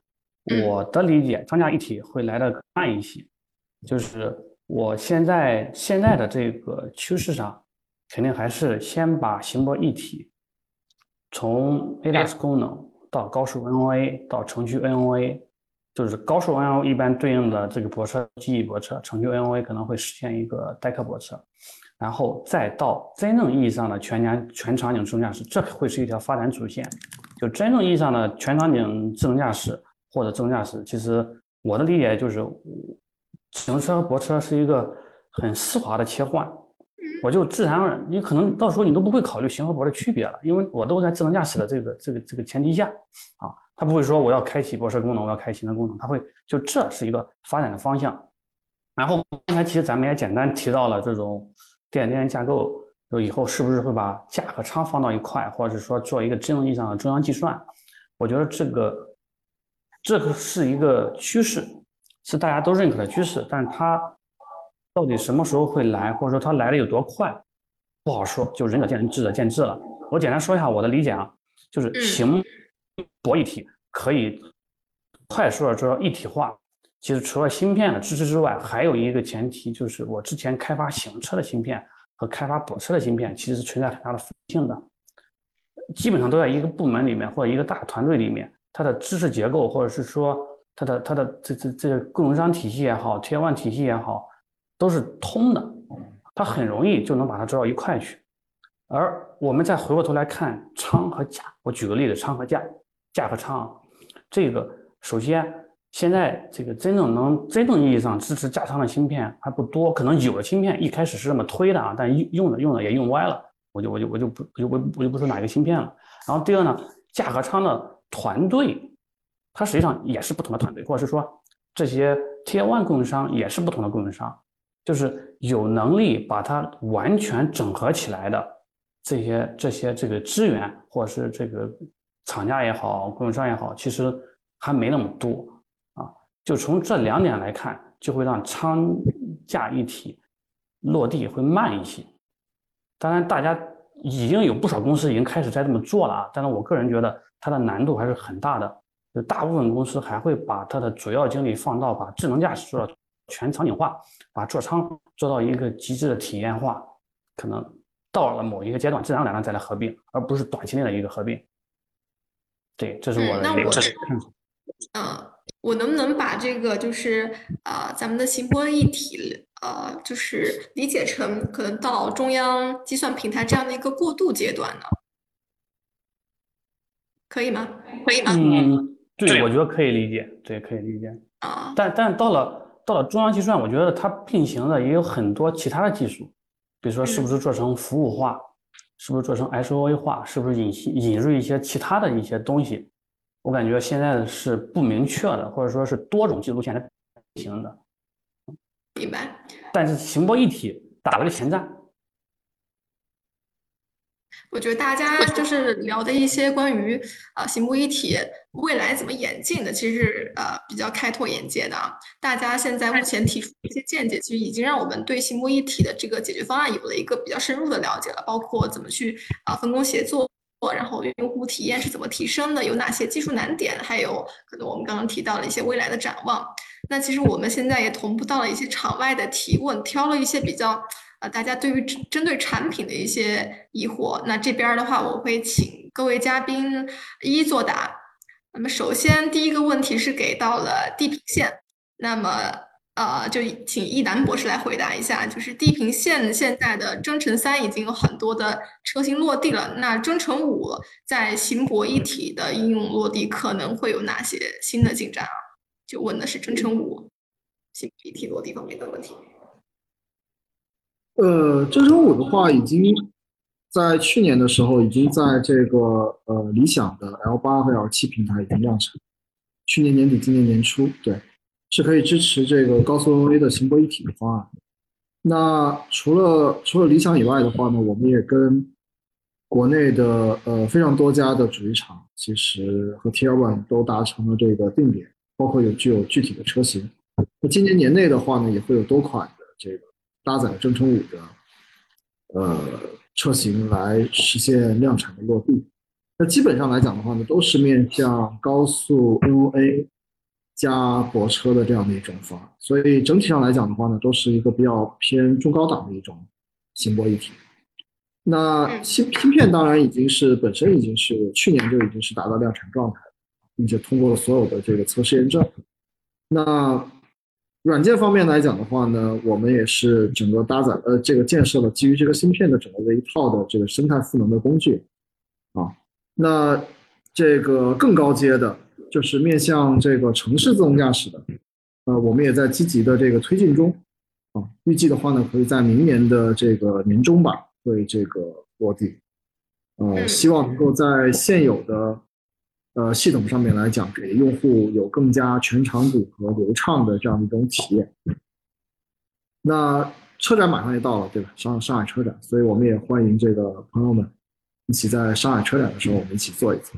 我的理解，长假一体会来的慢一些，就是我现在现在的这个趋势上，肯定还是先把行博一体从 ADAS 功能到高速 NOA 到程序 NOA，就是高速 NOA 一般对应的这个泊车记忆泊车，程序 NOA 可能会实现一个代客泊车，然后再到真正意义上的全年全场景自动驾驶，这会是一条发展主线。就真正意义上的全场景智能驾驶或者自动驾驶，其实我的理解就是。行车和泊车是一个很丝滑的切换，我就自然而然，你可能到时候你都不会考虑行和泊的区别了，因为我都在智能驾驶的这个这个这个前提下啊，他不会说我要开启泊车功能，我要开行车功能，他会就这是一个发展的方向。然后刚才其实咱们也简单提到了这种电电架构，就以后是不是会把价和舱放到一块，或者是说做一个真正意义上的中央计算？我觉得这个这个是一个趋势。是大家都认可的趋势，但是它到底什么时候会来，或者说它来的有多快，不好说，就仁者见仁，智者见智了。我简单说一下我的理解啊，就是行博一体可以快速的做到一体化。其实除了芯片的支持之外，还有一个前提就是我之前开发行车的芯片和开发泊车的芯片，其实是存在很大的复性的，基本上都在一个部门里面或者一个大团队里面，它的知识结构或者是说。它的它的这这这个供应商体系也好，Tier One 体系也好，都是通的，它很容易就能把它做到一块去。而我们再回过头来看仓和价，我举个例子，仓和价，价和仓，这个首先现在这个真正能真正意义上支持价仓的芯片还不多，可能有的芯片一开始是这么推的啊，但用用的用的也用歪了，我就我就我就不我就我就不说哪一个芯片了。然后第二呢，价和仓的团队。它实际上也是不同的团队，或者是说这些 Tier One 供应商也是不同的供应商，就是有能力把它完全整合起来的这些这些这个资源，或者是这个厂家也好，供应商也好，其实还没那么多啊。就从这两点来看，就会让仓价一体落地会慢一些。当然，大家已经有不少公司已经开始在这么做了啊，但是我个人觉得它的难度还是很大的。就大部分公司还会把它的主要精力放到把智能驾驶做到全场景化，把座舱做到一个极致的体验化，可能到了某一个阶段，自然而然再来合并，而不是短期内的一个合并。对，这是我的那我嗯，我能不能把这个就是呃咱们的行波一体呃就是理解成可能到中央计算平台这样的一个过渡阶段呢？可以吗？可以吗？嗯。对，我觉得可以理解，对，可以理解。啊，但但到了到了中央计算，我觉得它并行的也有很多其他的技术，比如说是不是做成服务化，是不是做成 SOA 化，是不是引引入一些其他的一些东西？我感觉现在是不明确的，或者说是多种技术线来并行的。明白。但是行波一体打了个前站。我觉得大家就是聊的一些关于呃行不一体未来怎么演进的，其实呃比较开拓眼界的啊。大家现在目前提出一些见解，其实已经让我们对行不一体的这个解决方案有了一个比较深入的了解了，包括怎么去啊分工协作，然后用户体验是怎么提升的，有哪些技术难点，还有可能我们刚刚提到了一些未来的展望。那其实我们现在也同步到了一些场外的提问，挑了一些比较。呃，大家对于针对产品的一些疑惑，那这边的话，我会请各位嘉宾一一作答。那么，首先第一个问题是给到了地平线，那么呃，就请易南博士来回答一下，就是地平线现在的征程三已经有很多的车型落地了，那征程五在行博一体的应用落地可能会有哪些新的进展啊？就问的是征程五行博一体落地方面的问题。呃，征程五的话，已经在去年的时候，已经在这个呃理想的 L 八和 L 七平台已经量产。去年年底，今年年初，对，是可以支持这个高速 NV 的行波一体的方案。那除了除了理想以外的话呢，我们也跟国内的呃非常多家的主机厂，其实和 Tier One 都达成了这个定点，包括有具有具体的车型。那今年年内的话呢，也会有多款的这个。搭载征程五的呃车型来实现量产的落地，那基本上来讲的话呢，都是面向高速 NOA 加泊车的这样的一种方案。所以整体上来讲的话呢，都是一个比较偏中高档的一种行泊一体。那芯芯片当然已经是本身已经是去年就已经是达到量产状态，并且通过了所有的这个测试验证。那软件方面来讲的话呢，我们也是整个搭载呃这个建设了基于这个芯片的整个的一套的这个生态赋能的工具啊。那这个更高阶的，就是面向这个城市自动驾驶的，呃，我们也在积极的这个推进中啊。预计的话呢，可以在明年的这个年中吧。会这个落地，呃，希望能够在现有的呃系统上面来讲，给用户有更加全场景和流畅的这样一种体验。那车展马上也到了，对吧？上上海车展，所以我们也欢迎这个朋友们一起在上海车展的时候，我们一起做一次。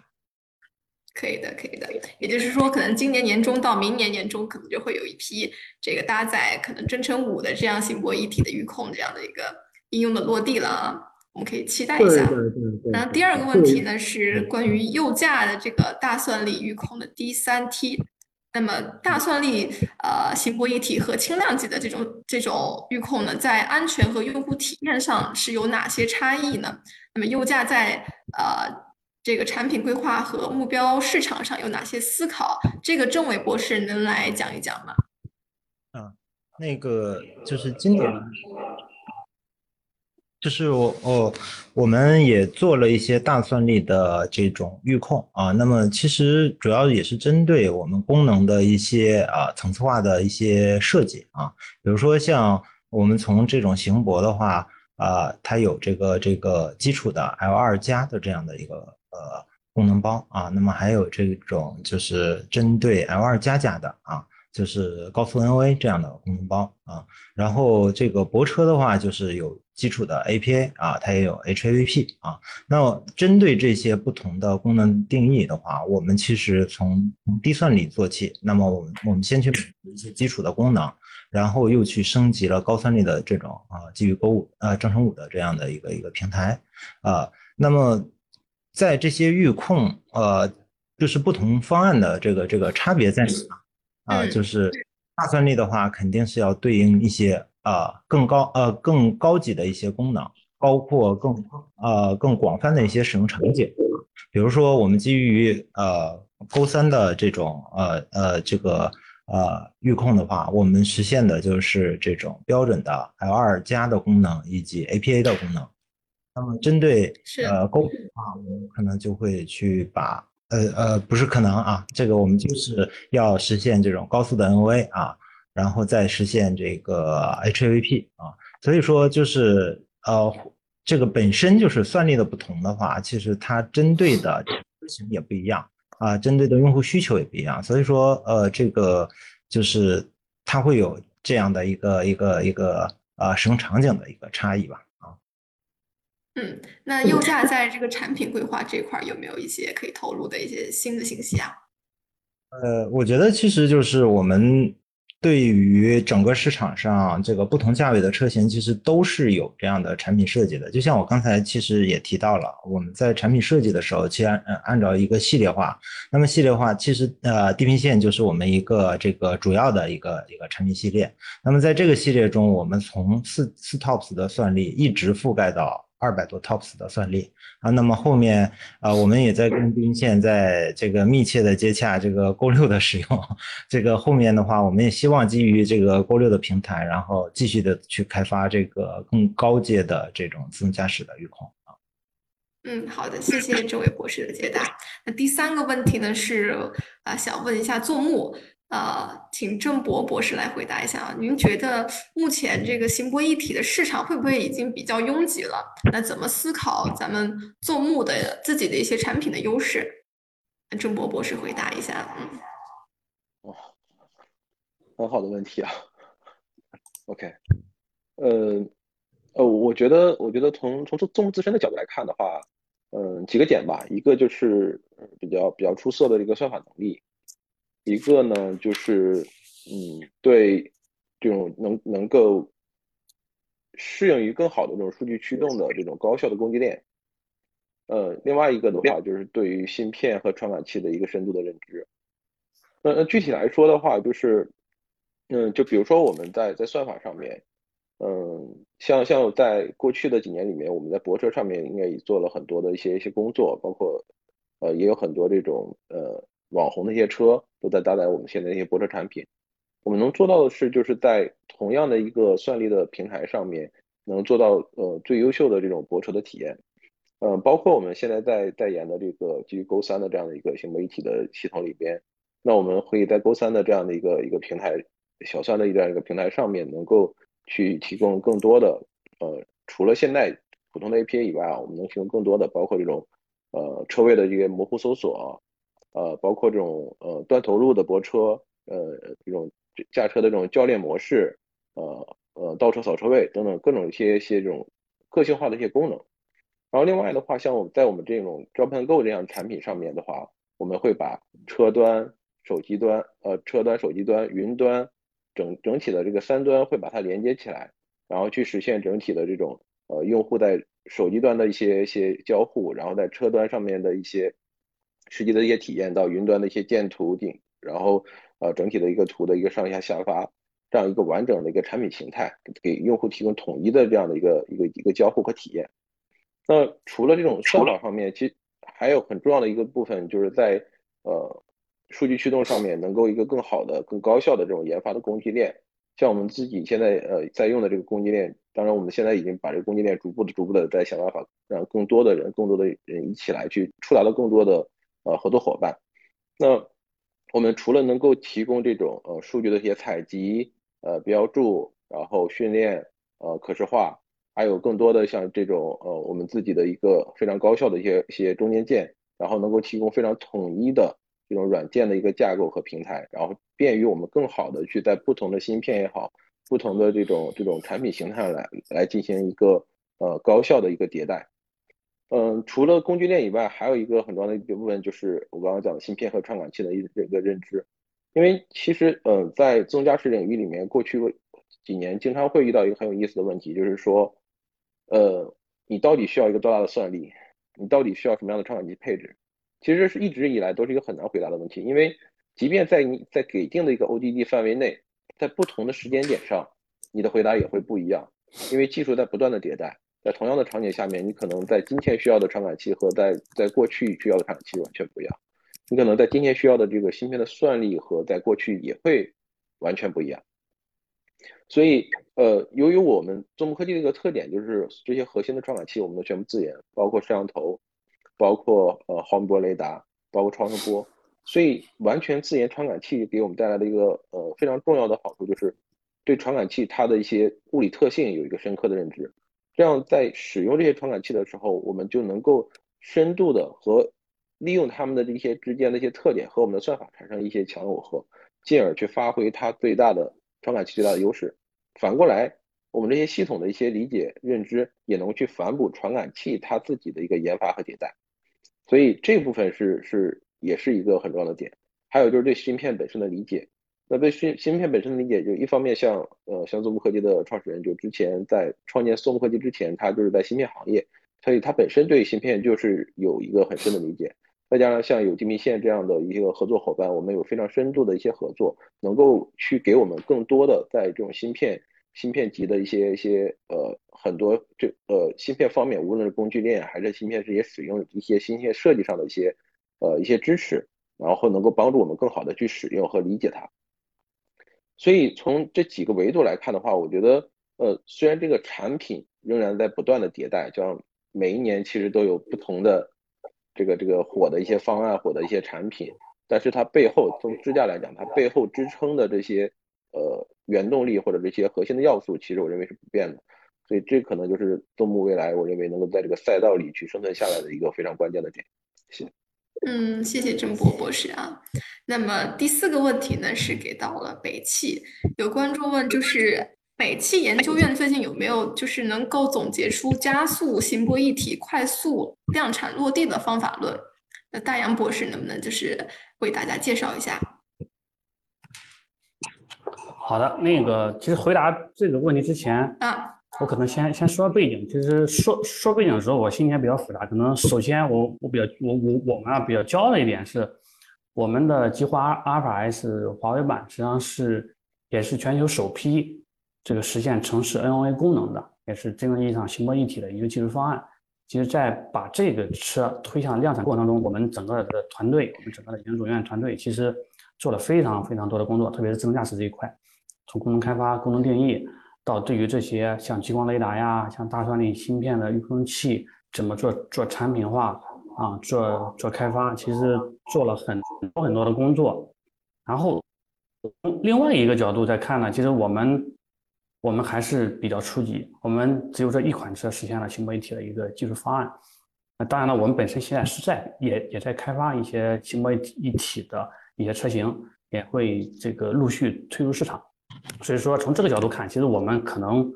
可以的，可以的。也就是说，可能今年年中到明年年中，可能就会有一批这个搭载可能真成五的这样行泊一体的预控这样的一个。应用的落地了啊，我们可以期待一下。然后第二个问题呢是关于右驾的这个大算力预控的 D 三 T。那么大算力呃行波一体和轻量级的这种这种预控呢，在安全和用户体验上是有哪些差异呢？那么右驾在呃这个产品规划和目标市场上有哪些思考？这个郑伟博士能来讲一讲吗？啊，那个就是今年。就是我哦，我们也做了一些大算力的这种预控啊。那么其实主要也是针对我们功能的一些啊层次化的一些设计啊。比如说像我们从这种行博的话啊，它有这个这个基础的 L 二加的这样的一个呃功能包啊。那么还有这种就是针对 L 二加加的啊。就是高速 NVA 这样的功能包啊，然后这个泊车的话，就是有基础的 APA 啊，它也有 HAVP 啊。那针对这些不同的功能定义的话，我们其实从低算力做起。那么我们我们先去一些基础的功能，然后又去升级了高算力的这种啊，基于 Go 五呃正成五的这样的一个一个平台啊。那么在这些预控呃，就是不同方案的这个这个差别在哪？啊，就是大算力的话，肯定是要对应一些啊更高呃更高级的一些功能，包括更呃更广泛的一些使用场景。比如说，我们基于呃勾三的这种呃呃这个呃预控的话，我们实现的就是这种标准的 L 二加的功能以及 APA 的功能。那么针对呃勾的话，我们可能就会去把。呃呃，不是可能啊，这个我们就是要实现这种高速的 NVA 啊，然后再实现这个 HAVP 啊，所以说就是呃，这个本身就是算力的不同的话，其实它针对的车型也不一样啊，针对的用户需求也不一样，所以说呃，这个就是它会有这样的一个一个一个呃使用场景的一个差异吧。嗯，那右驾在这个产品规划这块有没有一些可以透露的一些新的信息啊？呃，我觉得其实就是我们对于整个市场上这个不同价位的车型，其实都是有这样的产品设计的。就像我刚才其实也提到了，我们在产品设计的时候，其实按按照一个系列化。那么系列化其实呃，地平线就是我们一个这个主要的一个一个产品系列。那么在这个系列中，我们从四四 TOPS 的算力一直覆盖到。二百多 TOPS 的算力啊，那么后面啊，我们也在跟地平线在这个密切的接洽这个 Go 六的使用。这个后面的话，我们也希望基于这个 Go 六的平台，然后继续的去开发这个更高阶的这种自动驾驶的预控啊。嗯，好的，谢谢这位博士的解答。那第三个问题呢是啊，想问一下做木。呃，请郑博博士来回答一下啊。您觉得目前这个行博一体的市场会不会已经比较拥挤了？那怎么思考咱们做木的自己的一些产品的优势？郑博博士回答一下。嗯，哇，很好的问题啊。OK，呃，呃，我觉得，我觉得从从做木自身的角度来看的话，嗯，几个点吧。一个就是比较比较出色的一个算法能力。一个呢，就是嗯，对这种能能够适应于更好的这种数据驱动的这种高效的供给链。呃，另外一个的话，就是对于芯片和传感器的一个深度的认知。那那具体来说的话，就是，嗯，就比如说我们在在算法上面，嗯，像像在过去的几年里面，我们在泊车上面应该也做了很多的一些一些工作，包括，呃，也有很多这种呃网红的一些车都在搭载我们现在一些泊车产品。我们能做到的是，就是在同样的一个算力的平台上面，能做到呃最优秀的这种泊车的体验。呃，包括我们现在在代言的这个基于 Go 三的这样的一个新媒体的系统里边，那我们可以在 Go 三的这样的一个一个平台，小算的这样一个平台上面，能够去提供更多的呃，除了现在普通的 A P A 以外啊，我们能提供更多的，包括这种呃车位的这个模糊搜索，呃，包括这种呃端头路的泊车，呃，这种驾车的这种教练模式，呃呃倒车扫车位等等各种一些一些这种个性化的一些功能。然后另外的话，像我们在我们这种 Drop and Go 这样产品上面的话，我们会把车端、手机端、呃车端、手机端、云端整整体的这个三端会把它连接起来，然后去实现整体的这种呃用户在手机端的一些一些交互，然后在车端上面的一些实际的一些体验到云端的一些建图顶，然后呃整体的一个图的一个上下下发这样一个完整的一个产品形态，给用户提供统一的这样的一个一个一个交互和体验。那除了这种算法方面，其实还有很重要的一个部分，就是在呃数据驱动上面，能够一个更好的、更高效的这种研发的供给链。像我们自己现在呃在用的这个供给链，当然我们现在已经把这个供给链逐步的、逐步的在想办法让更多的人、更多的人一起来去触达到更多的呃合作伙伴。那我们除了能够提供这种呃数据的一些采集、呃标注，然后训练、呃可视化。还有更多的像这种呃，我们自己的一个非常高效的一些一些中间件，然后能够提供非常统一的这种软件的一个架构和平台，然后便于我们更好的去在不同的芯片也好，不同的这种这种产品形态来来进行一个呃高效的一个迭代。嗯，除了工具链以外，还有一个很重要的一部分就是我刚刚讲的芯片和传感器的一这个认知，因为其实呃在自动驾驶领域里面，过去几年经常会遇到一个很有意思的问题，就是说。呃，你到底需要一个多大的算力？你到底需要什么样的传感器配置？其实是一直以来都是一个很难回答的问题，因为即便在你在给定的一个 ODD 范围内，在不同的时间点上，你的回答也会不一样，因为技术在不断的迭代，在同样的场景下面，你可能在今天需要的传感器和在在过去需要的传感器完全不一样，你可能在今天需要的这个芯片的算力和在过去也会完全不一样。所以，呃，由于我们中目科技的一个特点就是这些核心的传感器我们都全部自研，包括摄像头，包括呃毫米波雷达，包括超声波，所以完全自研传感器给我们带来的一个呃非常重要的好处就是对传感器它的一些物理特性有一个深刻的认知，这样在使用这些传感器的时候，我们就能够深度的和利用它们的这些之间的一些特点和我们的算法产生一些强耦合，进而去发挥它最大的传感器最大的优势。反过来，我们这些系统的一些理解认知，也能去反哺传感器它自己的一个研发和迭代，所以这部分是是也是一个很重要的点。还有就是对芯片本身的理解，那对芯芯片本身的理解，就一方面像呃像松木科技的创始人，就之前在创建松木科技之前，他就是在芯片行业，所以他本身对芯片就是有一个很深的理解。再加上像有地平线这样的一个合作伙伴，我们有非常深度的一些合作，能够去给我们更多的在这种芯片、芯片级的一些一些呃很多这呃芯片方面，无论是工具链还是芯片这些使用一些芯片设计上的一些呃一些支持，然后能够帮助我们更好的去使用和理解它。所以从这几个维度来看的话，我觉得呃虽然这个产品仍然在不断的迭代，就像每一年其实都有不同的。这个这个火的一些方案，火的一些产品，但是它背后从支架来讲，它背后支撑的这些呃原动力或者这些核心的要素，其实我认为是不变的。所以这可能就是东木未来我认为能够在这个赛道里去生存下来的一个非常关键的点。谢谢。嗯，谢谢郑博博士啊。那么第四个问题呢，是给到了北汽，有观众问就是。北汽研究院最近有没有就是能够总结出加速行波一体快速量产落地的方法论？那大洋博士能不能就是为大家介绍一下？好的，那个其实回答这个问题之前啊，我可能先先说背景。其实说说背景的时候，我心情比较复杂。可能首先我我比较我我我们啊比较骄傲的一点是，我们的极华阿尔法 S 华为版实际上是也是全球首批这个实现城市 NOA 功能的，也是真正意义上行波一体的一个技术方案。其实，在把这个车推向量产过程中，我们整个的团队，我们整个的研究院团队，其实做了非常非常多的工作，特别是智能驾驶这一块，从功能开发、功能定义，到对于这些像激光雷达呀、像大算力芯片的预控器怎么做做产品化。啊，做做开发，其实做了很多很多的工作。然后，从另外一个角度再看呢，其实我们我们还是比较初级，我们只有这一款车实现了行波一体的一个技术方案。那当然了，我们本身现在是在也也在开发一些行波一体的一些车型，也会这个陆续推入市场。所以说，从这个角度看，其实我们可能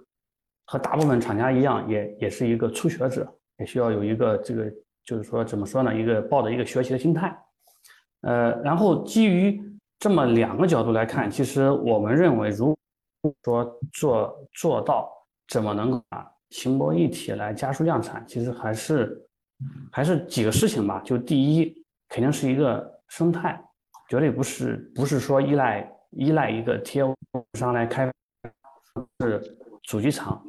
和大部分厂家一样，也也是一个初学者，也需要有一个这个。就是说，怎么说呢？一个抱着一个学习的心态，呃，然后基于这么两个角度来看，其实我们认为，如果说做做到怎么能把行波一体来加速量产，其实还是还是几个事情吧。就第一，肯定是一个生态，绝对不是不是说依赖依赖一个 Tier 商来开，是主机厂，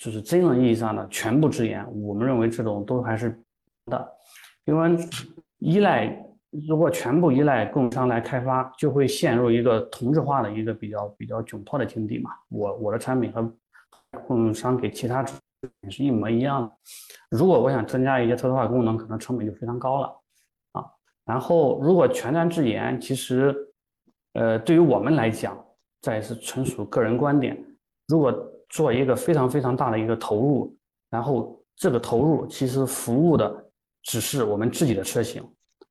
就是真正意义上的全部自研。我们认为这种都还是。的，因为依赖如果全部依赖供应商来开发，就会陷入一个同质化的一个比较比较窘迫的境地嘛。我我的产品和供应商给其他也是一模一样的。如果我想增加一些特殊化功能，可能成本就非常高了啊。然后如果全站自研，其实呃对于我们来讲，这也是纯属个人观点。如果做一个非常非常大的一个投入，然后这个投入其实服务的。只是我们自己的车型，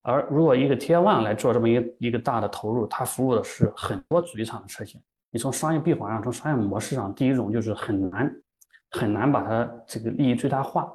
而如果一个 Tier One 来做这么一个一个大的投入，它服务的是很多主机厂的车型。你从商业闭环上，从商业模式上，第一种就是很难很难把它这个利益最大化。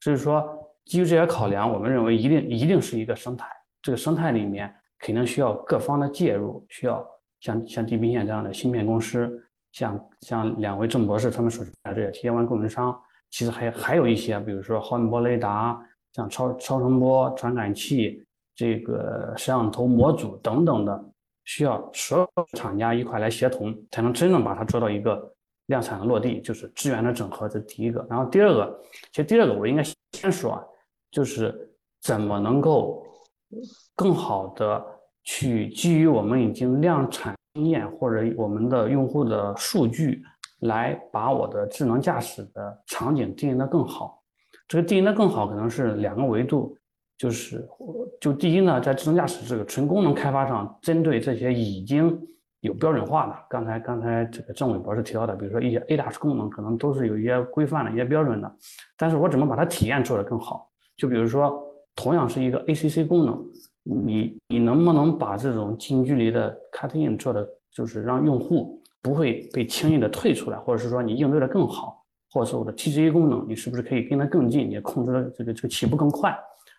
所以说，基于这些考量，我们认为一定一定是一个生态。这个生态里面肯定需要各方的介入，需要像像地平线这样的芯片公司，像像两位郑博士他们所在的这些 Tier One 供应商，其实还还有一些，比如说毫米波雷达。像超超声波传感器、这个摄像头模组等等的，需要所有厂家一块来协同，才能真正把它做到一个量产的落地，就是资源的整合，这第一个。然后第二个，其实第二个我应该先说啊，就是怎么能够更好的去基于我们已经量产经验或者我们的用户的数据，来把我的智能驾驶的场景定义的更好。这个定义的更好，可能是两个维度，就是就第一呢，在智能驾驶这个纯功能开发上，针对这些已经有标准化的，刚才刚才这个郑伟博士提到的，比如说一些 ADAS 功能，可能都是有一些规范的一些标准的，但是我怎么把它体验做得更好？就比如说，同样是一个 ACC 功能，你你能不能把这种近距离的 cutting 做的，就是让用户不会被轻易的退出来，或者是说你应对的更好？或者是我的 TGA 功能，你是不是可以跟它更近，也控制的这个这个起步更快？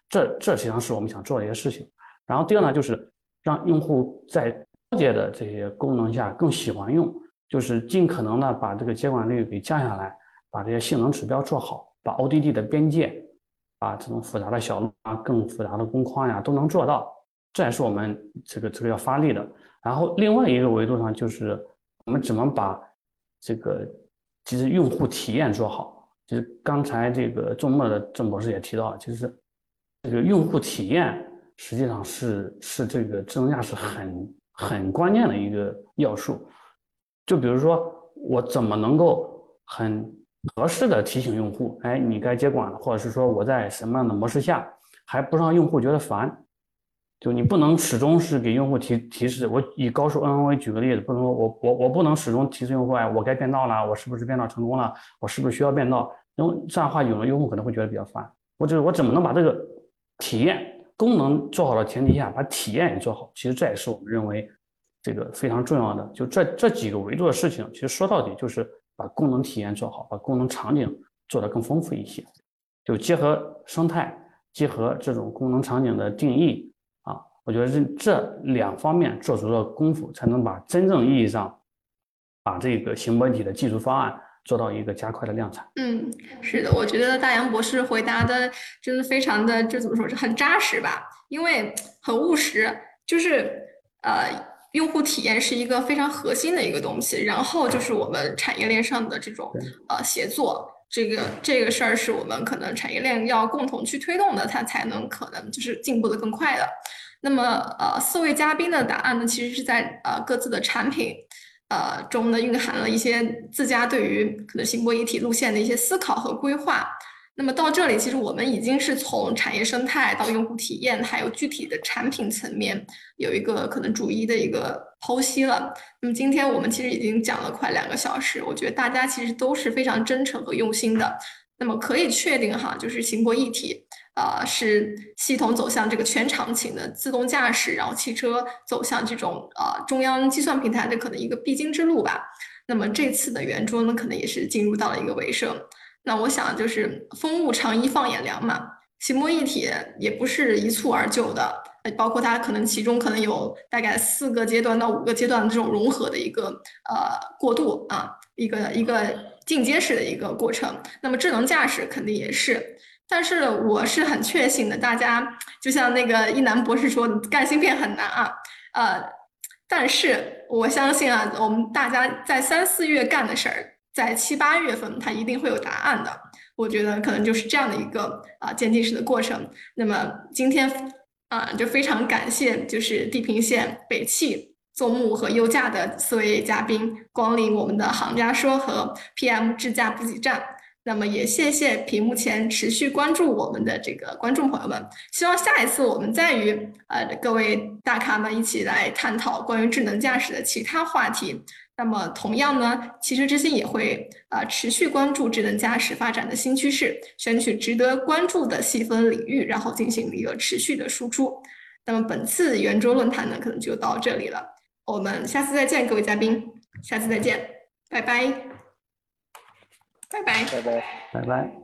这这实际上是我们想做的一些事情。然后第二呢，就是让用户在高阶的这些功能下更喜欢用，就是尽可能的把这个接管率给降下来，把这些性能指标做好，把 ODD 的边界，啊这种复杂的小路啊、更复杂的工框呀都能做到。这也是我们这个这个要发力的。然后另外一个维度上，就是我们怎么把这个。其实用户体验做好，其实刚才这个周末的郑博士也提到，其实这个用户体验实际上是是这个智能驾驶很很关键的一个要素。就比如说，我怎么能够很合适的提醒用户，哎，你该接管了，或者是说我在什么样的模式下，还不让用户觉得烦。就你不能始终是给用户提提示，我以高速 NOA 举个例子，不能说我我我不能始终提示用户，哎，我该变道了，我是不是变道成功了，我是不是需要变道？因为这样的话，有的用户可能会觉得比较烦。我就是我怎么能把这个体验功能做好的前提下，把体验也做好？其实这也是我们认为这个非常重要的。就这这几个维度的事情，其实说到底就是把功能体验做好，把功能场景做得更丰富一些，就结合生态，结合这种功能场景的定义啊。我觉得这这两方面做足了功夫，才能把真正意义上把这个行波一体的技术方案做到一个加快的量产。嗯，是的，我觉得大洋博士回答的真的非常的，就怎么说是，很扎实吧？因为很务实。就是呃，用户体验是一个非常核心的一个东西，然后就是我们产业链上的这种呃协作，这个这个事儿是我们可能产业链要共同去推动的，它才能可能就是进步的更快的。那么呃，四位嘉宾的答案呢，其实是在呃各自的产品。呃，中呢蕴含了一些自家对于可能新波一体路线的一些思考和规划。那么到这里，其实我们已经是从产业生态到用户体验，还有具体的产品层面，有一个可能逐一的一个剖析了。那么今天我们其实已经讲了快两个小时，我觉得大家其实都是非常真诚和用心的。那么可以确定哈，就是新波一体。呃，是系统走向这个全场景的自动驾驶，然后汽车走向这种呃中央计算平台的可能一个必经之路吧。那么这次的圆桌呢，可能也是进入到了一个尾声。那我想就是风物长宜放眼量嘛，行模一体也不是一蹴而就的，包括它可能其中可能有大概四个阶段到五个阶段的这种融合的一个呃过渡啊，一个一个进阶式的一个过程。那么智能驾驶肯定也是。但是我是很确信的，大家就像那个一南博士说，干芯片很难啊，呃，但是我相信啊，我们大家在三四月干的事儿，在七八月份它一定会有答案的。我觉得可能就是这样的一个啊渐进式的过程。那么今天啊，就非常感谢就是地平线、北汽、纵目和优驾的四位嘉宾光临我们的行家说和 PM 智驾补给站。那么也谢谢屏幕前持续关注我们的这个观众朋友们，希望下一次我们再与呃各位大咖们一起来探讨关于智能驾驶的其他话题。那么同样呢，其实之星也会呃持续关注智能驾驶发展的新趋势，选取值得关注的细分领域，然后进行一个持续的输出。那么本次圆桌论坛呢，可能就到这里了，我们下次再见，各位嘉宾，下次再见，拜拜。拜拜，拜拜，拜拜。